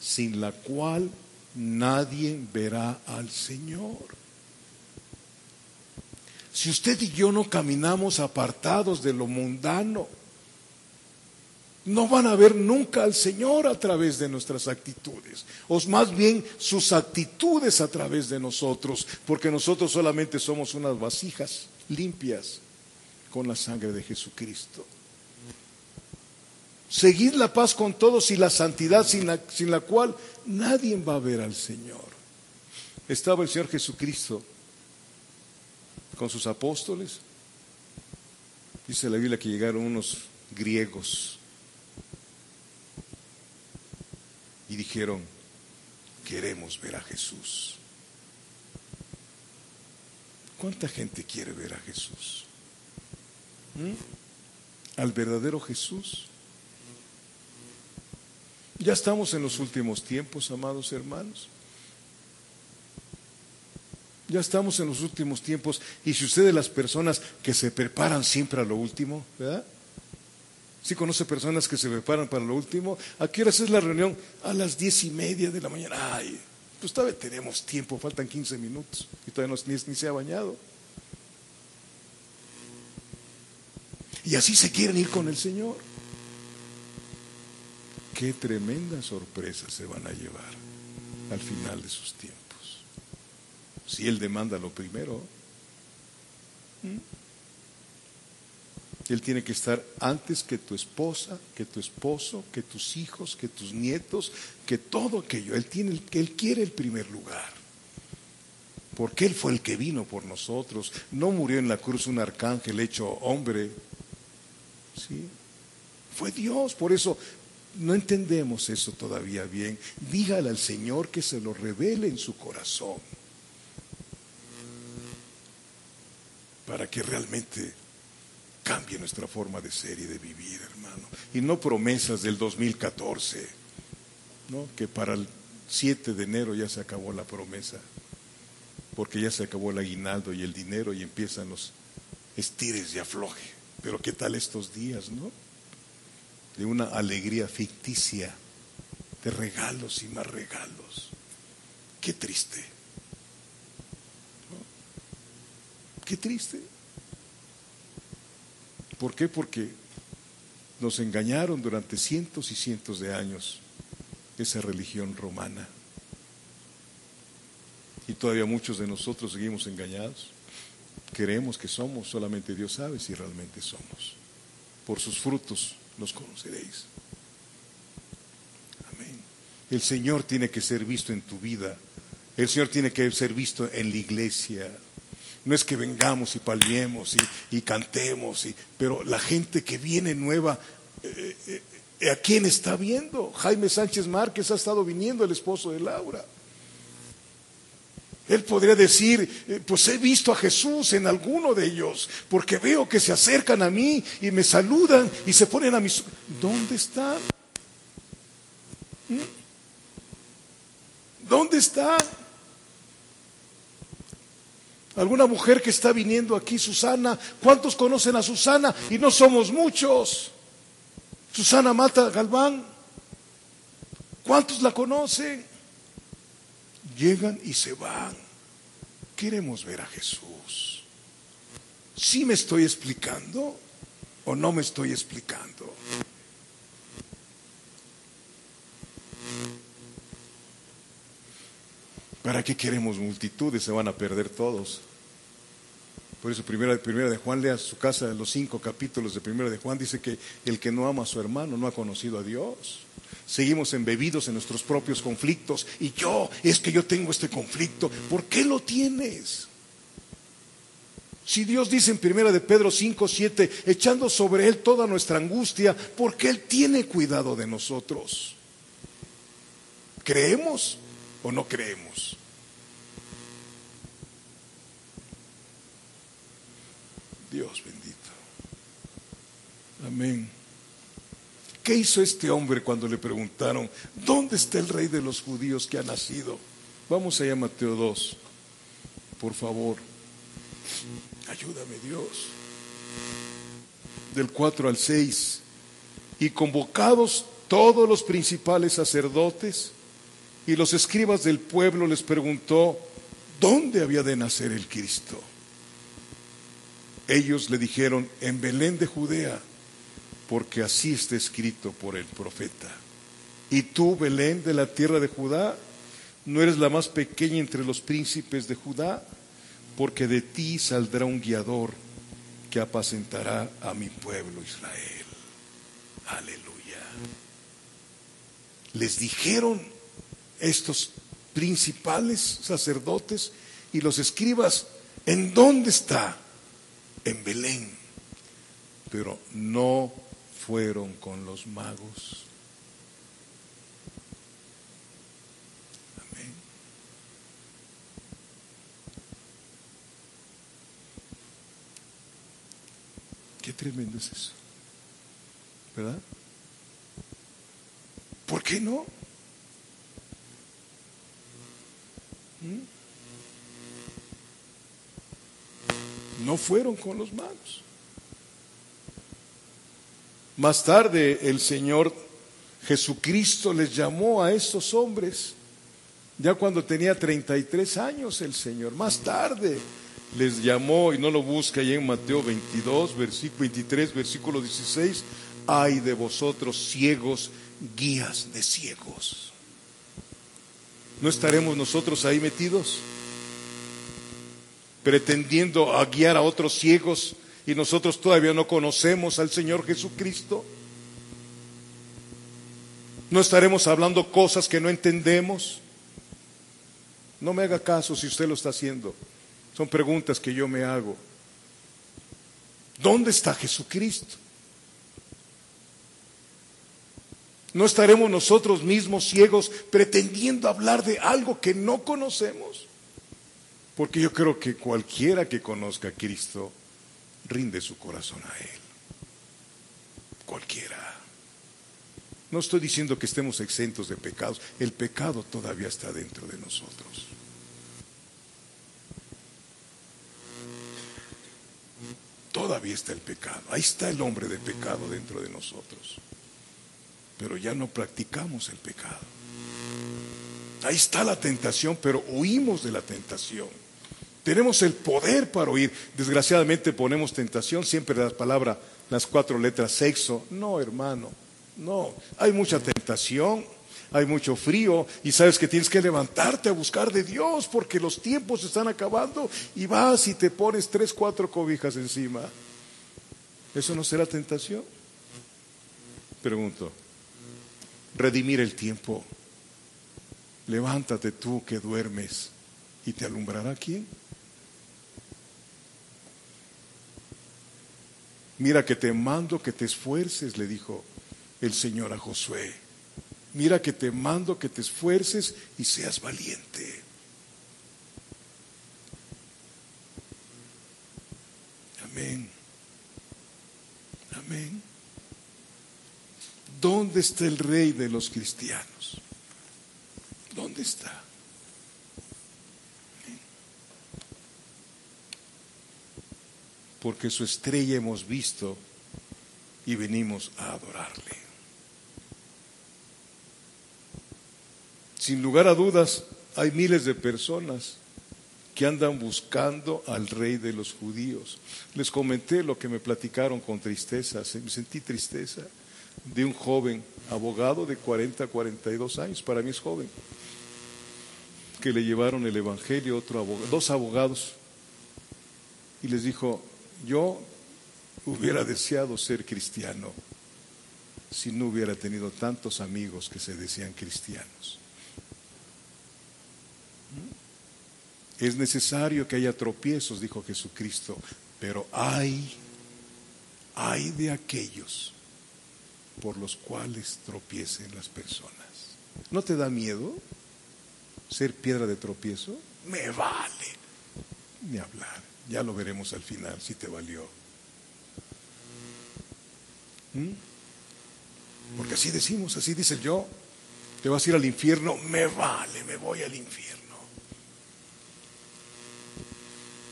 sin la cual nadie verá al Señor. Si usted y yo no caminamos apartados de lo mundano, no van a ver nunca al Señor a través de nuestras actitudes, o más bien sus actitudes a través de nosotros, porque nosotros solamente somos unas vasijas limpias con la sangre de Jesucristo. Seguid la paz con todos y la santidad sin la, sin la cual nadie va a ver al Señor. Estaba el Señor Jesucristo con sus apóstoles Dice la Biblia que llegaron unos griegos y dijeron, queremos ver a Jesús. ¿Cuánta gente quiere ver a Jesús? ¿Mm? ¿Al verdadero Jesús? Ya estamos en los últimos tiempos, amados hermanos. Ya estamos en los últimos tiempos. Y si usted de las personas que se preparan siempre a lo último, ¿verdad? Si conoce personas que se preparan para lo último, ¿a qué horas es la reunión? A las diez y media de la mañana. Ay, pues todavía tenemos tiempo, faltan 15 minutos y todavía no, ni, ni se ha bañado. Y así se quieren ir con el Señor. Qué tremenda sorpresa se van a llevar al final de sus tiempos. Si Él demanda lo primero, Él tiene que estar antes que tu esposa, que tu esposo, que tus hijos, que tus nietos, que todo aquello. Él, tiene, él quiere el primer lugar. Porque Él fue el que vino por nosotros. No murió en la cruz un arcángel hecho hombre. ¿Sí? Fue Dios. Por eso no entendemos eso todavía bien. Dígale al Señor que se lo revele en su corazón. Para que realmente cambie nuestra forma de ser y de vivir, hermano. Y no promesas del 2014, ¿no? que para el 7 de enero ya se acabó la promesa, porque ya se acabó el aguinaldo y el dinero y empiezan los estires y afloje. Pero ¿qué tal estos días, no? De una alegría ficticia, de regalos y más regalos. Qué triste. Qué triste. ¿Por qué? Porque nos engañaron durante cientos y cientos de años esa religión romana. Y todavía muchos de nosotros seguimos engañados. Creemos que somos, solamente Dios sabe si realmente somos. Por sus frutos los conoceréis. Amén. El Señor tiene que ser visto en tu vida. El Señor tiene que ser visto en la iglesia. No es que vengamos y palmiemos y, cantemos, y, pero la gente que viene nueva, eh, eh, ¿a quién está viendo? Jaime Sánchez Márquez ha estado viniendo, el esposo de Laura. Él podría decir, eh, pues he visto a Jesús en alguno de ellos, porque veo que se acercan a mí y me saludan y se ponen a mis... ¿Dónde está? ¿Mm? ¿Dónde está? Alguna mujer que está viniendo aquí, Susana. ¿Cuántos conocen a Susana? Y no somos muchos. Susana Mata Galván. ¿Cuántos la conocen? Llegan y se van. Queremos ver a Jesús. ¿Sí me estoy explicando o no me estoy explicando? ¿Para qué queremos multitudes? Se van a perder todos. Por eso primera, primera de Juan, lea su casa los cinco capítulos de primera de Juan, dice que el que no ama a su hermano no ha conocido a Dios. Seguimos embebidos en nuestros propios conflictos. Y yo, es que yo tengo este conflicto. ¿Por qué lo tienes? Si Dios dice en primera de Pedro 5, 7, echando sobre Él toda nuestra angustia, porque Él tiene cuidado de nosotros. ¿Creemos o no creemos? Dios bendito. Amén. ¿Qué hizo este hombre cuando le preguntaron, ¿dónde está el rey de los judíos que ha nacido? Vamos allá a Mateo 2, por favor. Ayúdame Dios. Del 4 al 6. Y convocados todos los principales sacerdotes y los escribas del pueblo les preguntó, ¿dónde había de nacer el Cristo? Ellos le dijeron, en Belén de Judea, porque así está escrito por el profeta. Y tú, Belén de la tierra de Judá, no eres la más pequeña entre los príncipes de Judá, porque de ti saldrá un guiador que apacentará a mi pueblo Israel. Aleluya. Les dijeron estos principales sacerdotes y los escribas, ¿en dónde está? en Belén. pero no fueron con los magos. Qué tremendo es eso. ¿Verdad? ¿Por qué no? ¿Mm? No fueron con los magos. Más tarde el Señor Jesucristo les llamó a estos hombres, ya cuando tenía 33 años el Señor, más tarde les llamó, y no lo busca ahí en Mateo 22, versículo 23, versículo 16, ay de vosotros ciegos, guías de ciegos. ¿No estaremos nosotros ahí metidos? Pretendiendo a guiar a otros ciegos y nosotros todavía no conocemos al Señor Jesucristo. No estaremos hablando cosas que no entendemos. No me haga caso si usted lo está haciendo. Son preguntas que yo me hago. ¿Dónde está Jesucristo? ¿No estaremos nosotros mismos ciegos pretendiendo hablar de algo que no conocemos? Porque yo creo que cualquiera que conozca a Cristo rinde su corazón a Él. Cualquiera. No estoy diciendo que estemos exentos de pecados. El pecado todavía está dentro de nosotros. Todavía está el pecado. Ahí está el hombre de pecado dentro de nosotros. Pero ya no practicamos el pecado. Ahí está la tentación, pero huimos de la tentación. Tenemos el poder para oír. Desgraciadamente ponemos tentación siempre la palabra, las cuatro letras sexo. No, hermano, no. Hay mucha tentación, hay mucho frío y sabes que tienes que levantarte a buscar de Dios porque los tiempos se están acabando y vas y te pones tres, cuatro cobijas encima. ¿Eso no será tentación? Pregunto. Redimir el tiempo. Levántate tú que duermes y te alumbrará quién? Mira que te mando que te esfuerces, le dijo el Señor a Josué. Mira que te mando que te esfuerces y seas valiente. Amén. Amén. ¿Dónde está el rey de los cristianos? ¿Dónde está? porque su estrella hemos visto y venimos a adorarle. Sin lugar a dudas, hay miles de personas que andan buscando al rey de los judíos. Les comenté lo que me platicaron con tristeza, me sentí tristeza de un joven abogado de 40 42 años, para mí es joven, que le llevaron el evangelio otro abogado, dos abogados. Y les dijo, yo hubiera deseado ser cristiano si no hubiera tenido tantos amigos que se decían cristianos. Es necesario que haya tropiezos, dijo Jesucristo, pero hay, hay de aquellos por los cuales tropiecen las personas. ¿No te da miedo ser piedra de tropiezo? Me vale ni hablar. Ya lo veremos al final si te valió. ¿Mm? Porque así decimos, así dice yo, te vas a ir al infierno, me vale, me voy al infierno.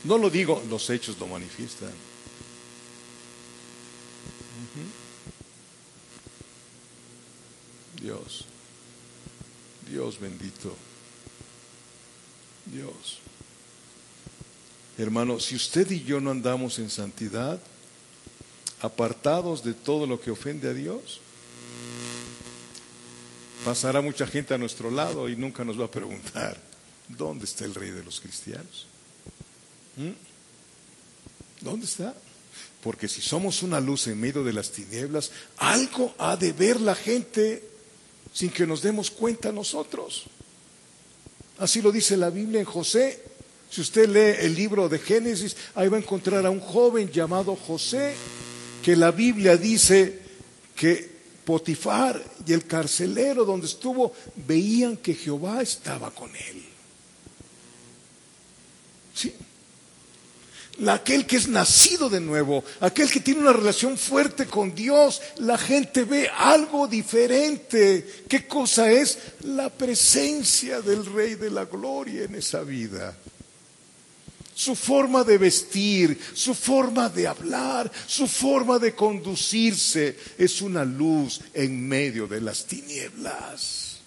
No lo digo, los hechos lo manifiestan. Dios, Dios bendito, Dios. Hermano, si usted y yo no andamos en santidad, apartados de todo lo que ofende a Dios, pasará mucha gente a nuestro lado y nunca nos va a preguntar, ¿dónde está el rey de los cristianos? ¿Mm? ¿Dónde está? Porque si somos una luz en medio de las tinieblas, algo ha de ver la gente sin que nos demos cuenta nosotros. Así lo dice la Biblia en José. Si usted lee el libro de Génesis, ahí va a encontrar a un joven llamado José que la Biblia dice que Potifar y el carcelero donde estuvo veían que Jehová estaba con él. Sí. Aquel que es nacido de nuevo, aquel que tiene una relación fuerte con Dios, la gente ve algo diferente. ¿Qué cosa es? La presencia del Rey de la Gloria en esa vida su forma de vestir, su forma de hablar, su forma de conducirse es una luz en medio de las tinieblas.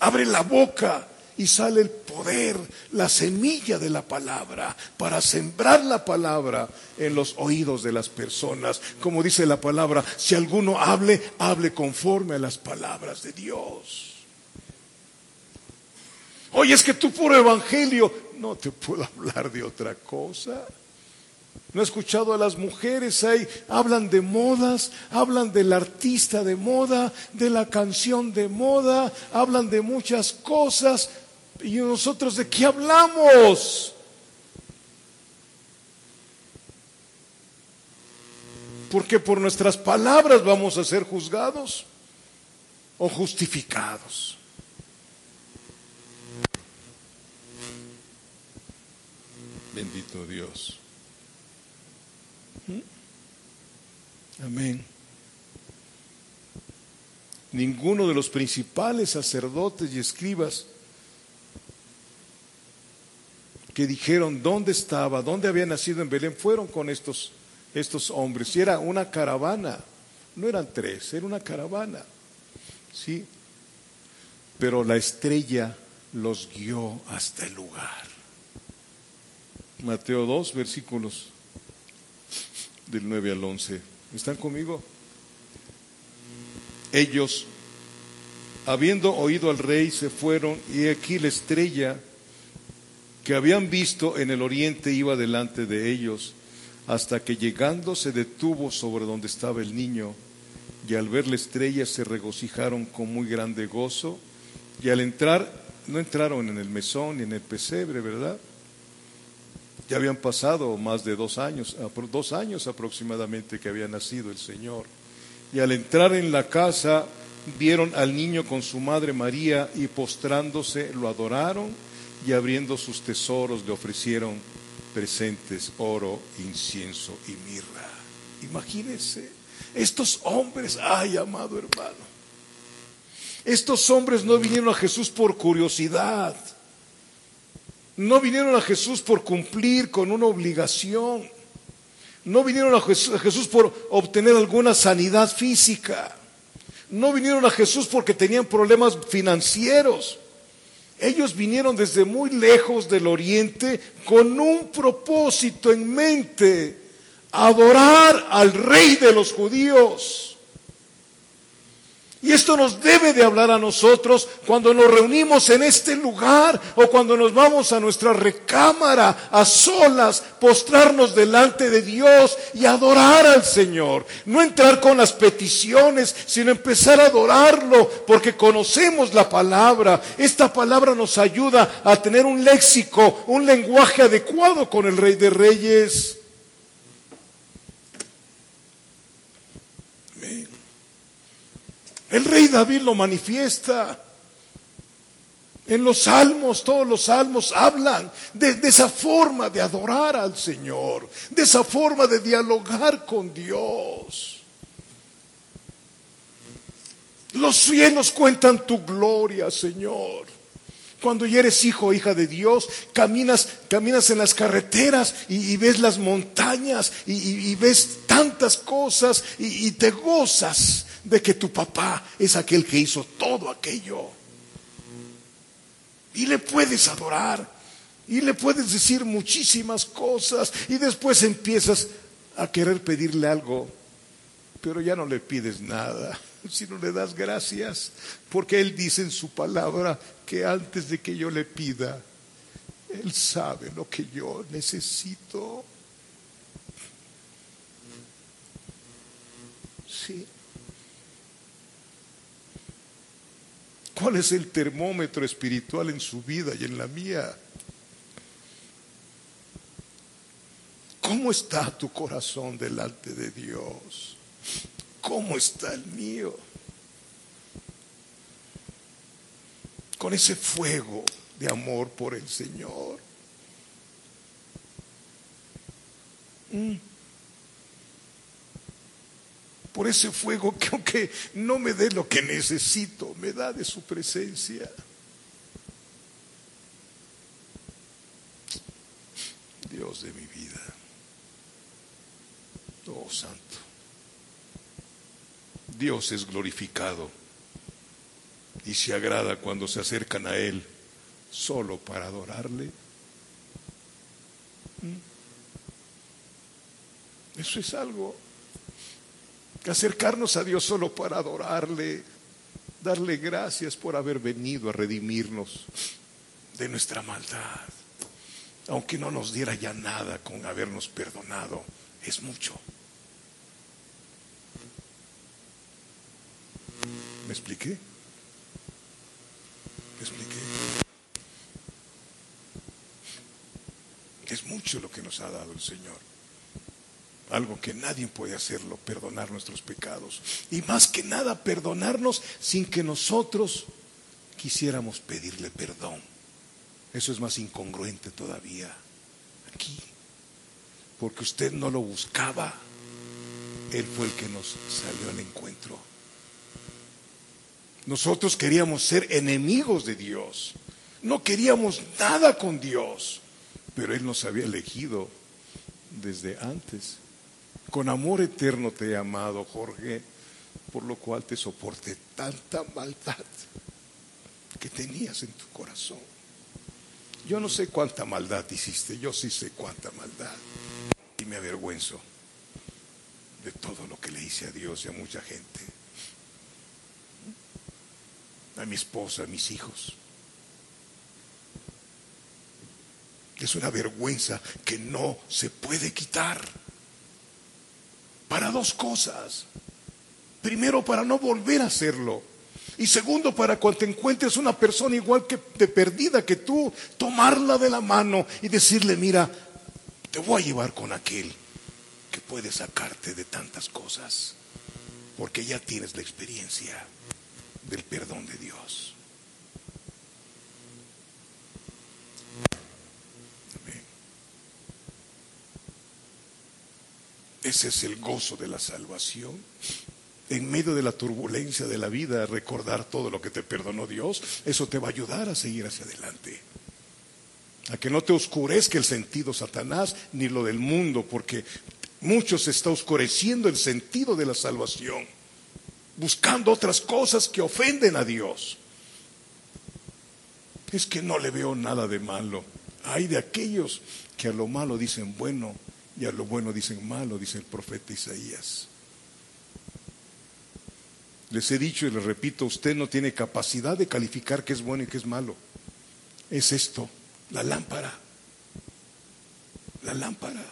Abre la boca y sale el poder, la semilla de la palabra, para sembrar la palabra en los oídos de las personas. Como dice la palabra, si alguno hable, hable conforme a las palabras de Dios. Oye, es que tu puro evangelio, no te puedo hablar de otra cosa. No he escuchado a las mujeres ahí, hablan de modas, hablan del artista de moda, de la canción de moda, hablan de muchas cosas. ¿Y nosotros de qué hablamos? Porque por nuestras palabras vamos a ser juzgados o justificados. Bendito Dios. Amén. Ninguno de los principales sacerdotes y escribas que dijeron dónde estaba, dónde había nacido en Belén, fueron con estos, estos hombres. Y era una caravana, no eran tres, era una caravana. ¿Sí? Pero la estrella los guió hasta el lugar. Mateo 2, versículos del 9 al 11. ¿Están conmigo? Ellos, habiendo oído al rey, se fueron y aquí la estrella que habían visto en el oriente iba delante de ellos, hasta que llegando se detuvo sobre donde estaba el niño, y al ver la estrella se regocijaron con muy grande gozo, y al entrar, no entraron en el mesón ni en el pesebre, ¿verdad? Ya habían pasado más de dos años, dos años aproximadamente que había nacido el Señor. Y al entrar en la casa vieron al niño con su madre María y postrándose lo adoraron y abriendo sus tesoros le ofrecieron presentes, oro, incienso y mirra. Imagínense, estos hombres, ay amado hermano, estos hombres no vinieron a Jesús por curiosidad no vinieron a Jesús por cumplir con una obligación. No vinieron a Jesús, por obtener alguna sanidad física. No vinieron a Jesús porque tenían problemas financieros. Ellos vinieron desde muy lejos del oriente con un propósito en mente, adorar al rey de los judíos. Y esto nos debe de hablar a nosotros cuando nos reunimos en este lugar o cuando nos vamos a nuestra recámara a solas, postrarnos delante de Dios y adorar al Señor. No entrar con las peticiones, sino empezar a adorarlo porque conocemos la palabra. Esta palabra nos ayuda a tener un léxico, un lenguaje adecuado con el Rey de Reyes. El rey David lo manifiesta. En los salmos, todos los salmos hablan de, esa forma de adorar al Señor, de esa forma de dialogar con Dios. Los cielos cuentan tu gloria, Señor. Cuando ya eres hijo o hija de Dios, caminas, caminas en las carreteras y, ves las montañas y, ves tantas cosas y te gozas de que tu papá es aquel que hizo todo aquello. Y le puedes adorar y le puedes decir muchísimas cosas y después empiezas a querer pedirle algo, pero ya no le pides nada, sino le das gracias, porque Él dice en su palabra que antes de que yo le pida, Él sabe lo que yo necesito. Sí. ¿Cuál es el termómetro espiritual en su vida y en la mía? ¿Cómo está tu corazón delante de Dios? ¿Cómo está el mío? Con ese fuego de amor por el Señor. Mm. Por ese fuego que aunque no me dé lo que necesito, me da de su presencia. Dios de mi vida. Oh Santo. Dios es glorificado y se agrada cuando se acercan a Él solo para adorarle. ¿Mm? Eso es algo. Acercarnos a Dios solo para adorarle, darle gracias por haber venido a redimirnos de nuestra maldad. Aunque no nos diera ya nada con habernos perdonado, es mucho. ¿Me expliqué? ¿Me expliqué? Es mucho lo que nos ha dado el Señor. Algo que nadie puede hacerlo, perdonar nuestros pecados. Y más que nada, perdonarnos sin que nosotros quisiéramos pedirle perdón. Eso es más incongruente todavía. Aquí. Porque usted no lo buscaba. Él fue el que nos salió al encuentro. Nosotros queríamos ser enemigos de Dios. No queríamos nada con Dios. Pero Él nos había elegido desde antes. Con amor eterno te he amado, Jorge, por lo cual te soporté tanta maldad que tenías en tu corazón. Yo no sé cuánta maldad hiciste, yo sí sé cuánta maldad. Y me avergüenzo de todo lo que le hice a Dios y a mucha gente. A mi esposa, a mis hijos. Es una vergüenza que no se puede quitar. Para dos cosas. Primero, para no volver a hacerlo. Y segundo, para cuando te encuentres una persona igual que de perdida que tú, tomarla de la mano y decirle, mira, te voy a llevar con aquel que puede sacarte de tantas cosas, porque ya tienes la experiencia del perdón de Dios. Ese es el gozo de la salvación. En medio de la turbulencia de la vida, recordar todo lo que te perdonó Dios, eso te va a ayudar a seguir hacia adelante. A que no te oscurezca el sentido Satanás ni lo del mundo, porque muchos está oscureciendo el sentido de la salvación, buscando otras cosas que ofenden a Dios. Es que no le veo nada de malo. Hay de aquellos que a lo malo dicen bueno y a lo bueno dicen malo, dice el profeta Isaías. Les he dicho y les repito, usted no tiene capacidad de calificar qué es bueno y qué es malo. Es esto, la lámpara. La lámpara.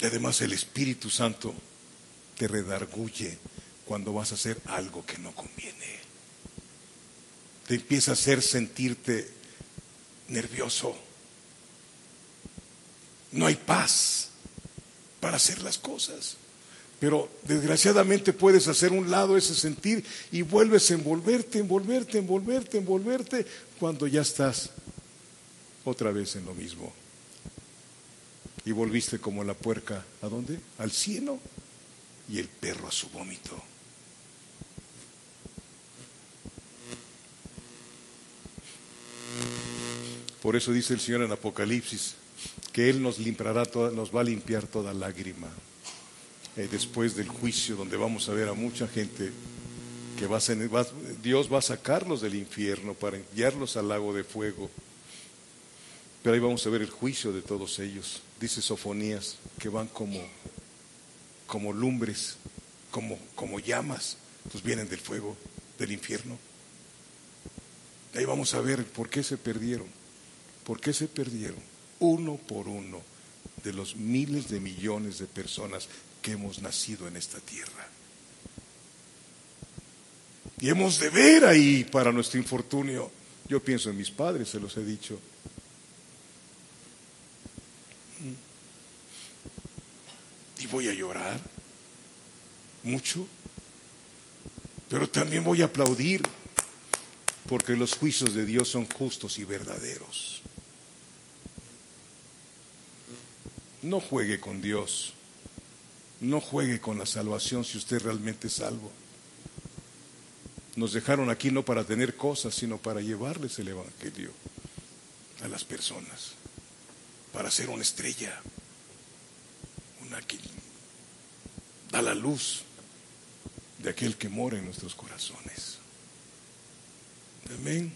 Y además el Espíritu Santo te redarguye cuando vas a hacer algo que no conviene. Te empieza a hacer sentirte nervioso. No hay paz para hacer las cosas. Pero desgraciadamente puedes hacer un lado ese sentir y vuelves a envolverte, envolverte, envolverte, envolverte cuando ya estás otra vez en lo mismo. Y volviste como la puerca, ¿a dónde? Al cielo y el perro a su vómito. Por eso dice el Señor en Apocalipsis que Él nos limpiará toda, nos va a limpiar toda lágrima. Eh, después del juicio, donde vamos a ver a mucha gente que va a, va, Dios va a sacarlos del infierno para enviarlos al lago de fuego. Pero ahí vamos a ver el juicio de todos ellos. Dice Sofonías que van como, como lumbres, como, como llamas, pues vienen del fuego, del infierno. Ahí vamos a ver por qué se perdieron. ¿Por qué se perdieron? Uno por uno de los miles de millones de personas que hemos nacido en esta tierra. Y hemos de ver ahí para nuestro infortunio. Yo pienso en mis padres, se los he dicho. Y voy a llorar mucho, pero también voy a aplaudir porque los juicios de Dios son justos y verdaderos. No juegue con Dios, no juegue con la salvación si usted realmente es salvo. Nos dejaron aquí no para tener cosas, sino para llevarles el Evangelio a las personas, para ser una estrella, una que da la luz de aquel que mora en nuestros corazones. Amén.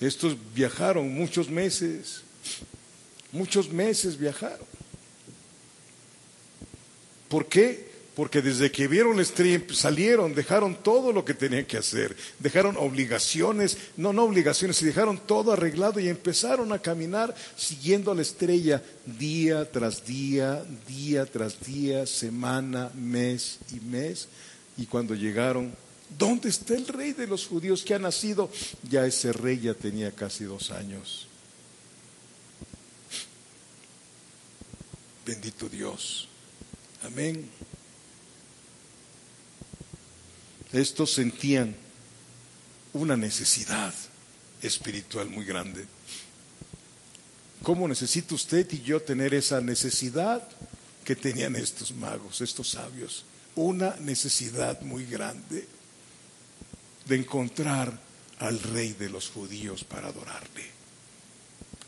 Estos viajaron muchos meses, muchos meses viajaron. ¿Por qué? Porque desde que vieron estrella salieron, dejaron todo lo que tenían que hacer, dejaron obligaciones, no, no obligaciones, dejaron todo arreglado y empezaron a caminar siguiendo a la estrella día tras día, día tras día, semana, mes y mes. Y cuando llegaron, ¿dónde está el rey de los judíos que ha nacido? Ya ese rey ya tenía casi dos años. Bendito Dios. Amén. Estos sentían una necesidad espiritual muy grande. ¿Cómo necesita usted y yo tener esa necesidad que tenían estos magos, estos sabios? Una necesidad muy grande de encontrar al rey de los judíos para adorarle.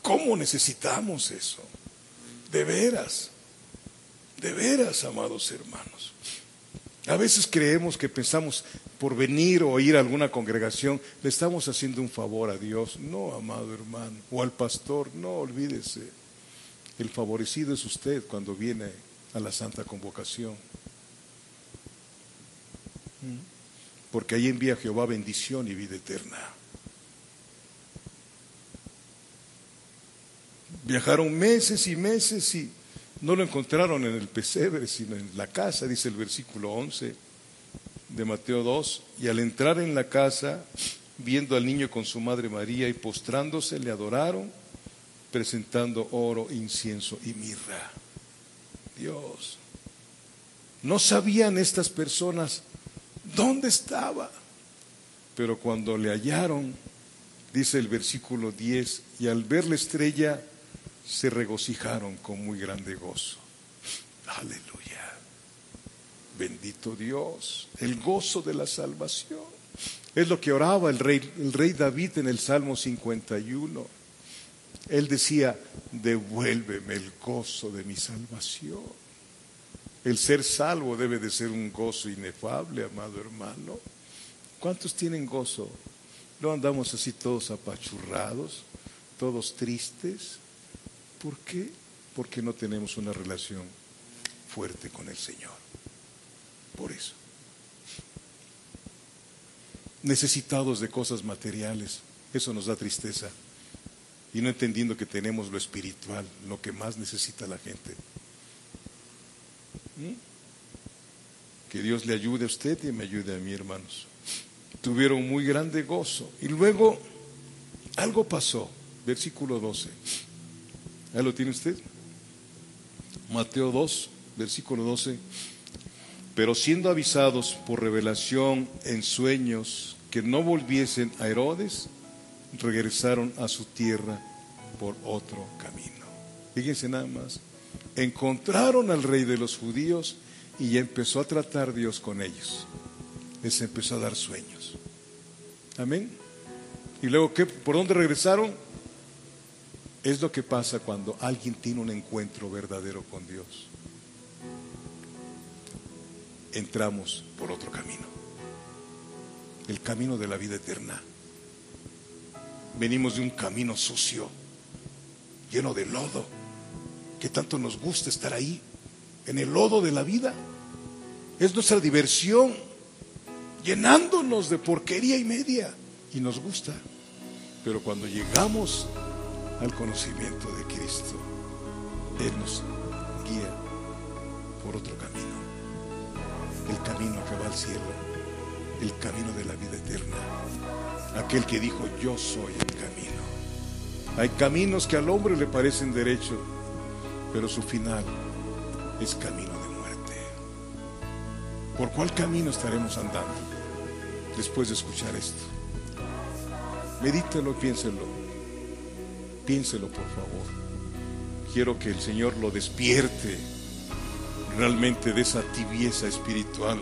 ¿Cómo necesitamos eso? De veras, de veras, amados hermanos. A veces creemos que pensamos por venir o ir a alguna congregación, le estamos haciendo un favor a Dios. No, amado hermano, o al pastor, no olvídese. El favorecido es usted cuando viene a la santa convocación. Porque ahí envía Jehová bendición y vida eterna. Viajaron meses y meses y no lo encontraron en el pesebre, sino en la casa, dice el versículo 11 de Mateo 2. Y al entrar en la casa, viendo al niño con su madre María y postrándose, le adoraron, presentando oro, incienso y mirra. Dios. No sabían estas personas dónde estaba. Pero cuando le hallaron, dice el versículo 10, y al ver la estrella, se regocijaron con muy grande gozo. Aleluya. Bendito Dios, el gozo de la salvación. Es lo que oraba el rey, el rey David en el Salmo 51. Él decía, devuélveme el gozo de mi salvación. El ser salvo debe de ser un gozo inefable, amado hermano. ¿Cuántos tienen gozo? No andamos así todos apachurrados, todos tristes. ¿Por qué? Porque no tenemos una relación fuerte con el Señor. Por eso. Necesitados de cosas materiales, eso nos da tristeza. Y no entendiendo que tenemos lo espiritual, lo que más necesita la gente. ¿Mm? Que Dios le ayude a usted y me ayude a mí, hermanos. Tuvieron muy grande gozo. Y luego algo pasó. Versículo 12. ¿Ya lo tiene usted? Mateo 2, versículo 12. Pero siendo avisados por revelación en sueños que no volviesen a Herodes, regresaron a su tierra por otro camino. Fíjense nada más. Encontraron al rey de los judíos y empezó a tratar Dios con ellos. Les empezó a dar sueños. Amén. Y luego, ¿qué? ¿por dónde regresaron? Es lo que pasa cuando alguien tiene un encuentro verdadero con Dios. Entramos por otro camino, el camino de la vida eterna. Venimos de un camino sucio, lleno de lodo, que tanto nos gusta estar ahí, en el lodo de la vida. Es nuestra diversión, llenándonos de porquería y media, y nos gusta. Pero cuando llegamos al conocimiento de Cristo. Él nos guía por otro camino, el camino que va al cielo, el camino de la vida eterna, aquel que dijo yo soy el camino. Hay caminos que al hombre le parecen derechos, pero su final es camino de muerte. ¿Por cuál camino estaremos andando después de escuchar esto? Medítelo, piénselo. Piénselo, por favor. Quiero que el Señor lo despierte realmente de esa tibieza espiritual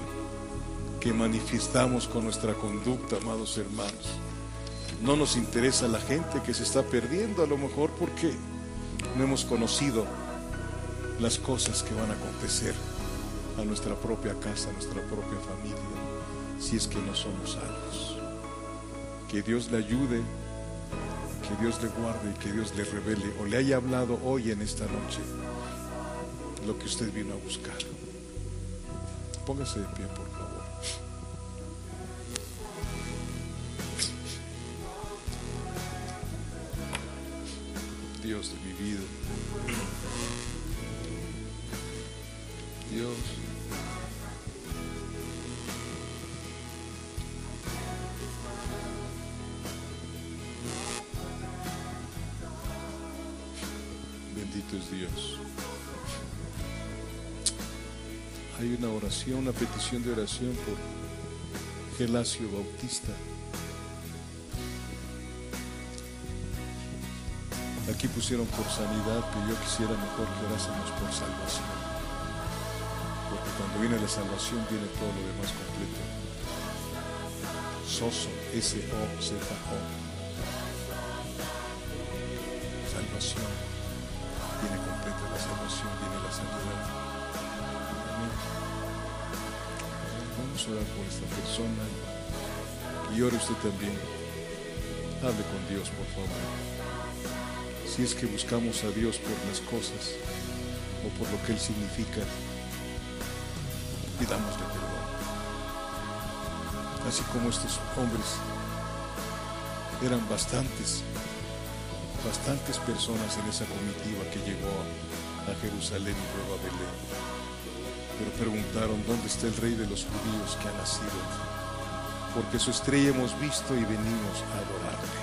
que manifestamos con nuestra conducta, amados hermanos. No nos interesa la gente que se está perdiendo, a lo mejor porque no hemos conocido las cosas que van a acontecer a nuestra propia casa, a nuestra propia familia, si es que no somos salvos. Que Dios le ayude, que Dios le guarde y que Dios le revele o le haya hablado hoy en esta noche lo que usted vino a buscar. Póngase de pie, por favor. Dios de mi vida. Dios. Bendito es Dios. Hay una oración, una petición de oración por Gelacio Bautista. Aquí pusieron por sanidad, pero yo quisiera mejor que orásemos por salvación. Porque cuando viene la salvación viene todo lo demás completo. Soso, S-O-Z-O. Salvación. Viene completa la salvación, viene la sanidad. Amén. Vamos a orar por esta persona. Y ore usted también. Hable con Dios, por favor si es que buscamos a Dios por las cosas o por lo que Él significa, pidámosle perdón. Así como estos hombres eran bastantes, bastantes personas en esa comitiva que llegó a Jerusalén y luego a Belén. Pero preguntaron, ¿dónde está el rey de los judíos que ha nacido? Porque su estrella hemos visto y venimos a adorarle.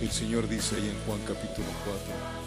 El Señor dice ahí en Juan capítulo 4,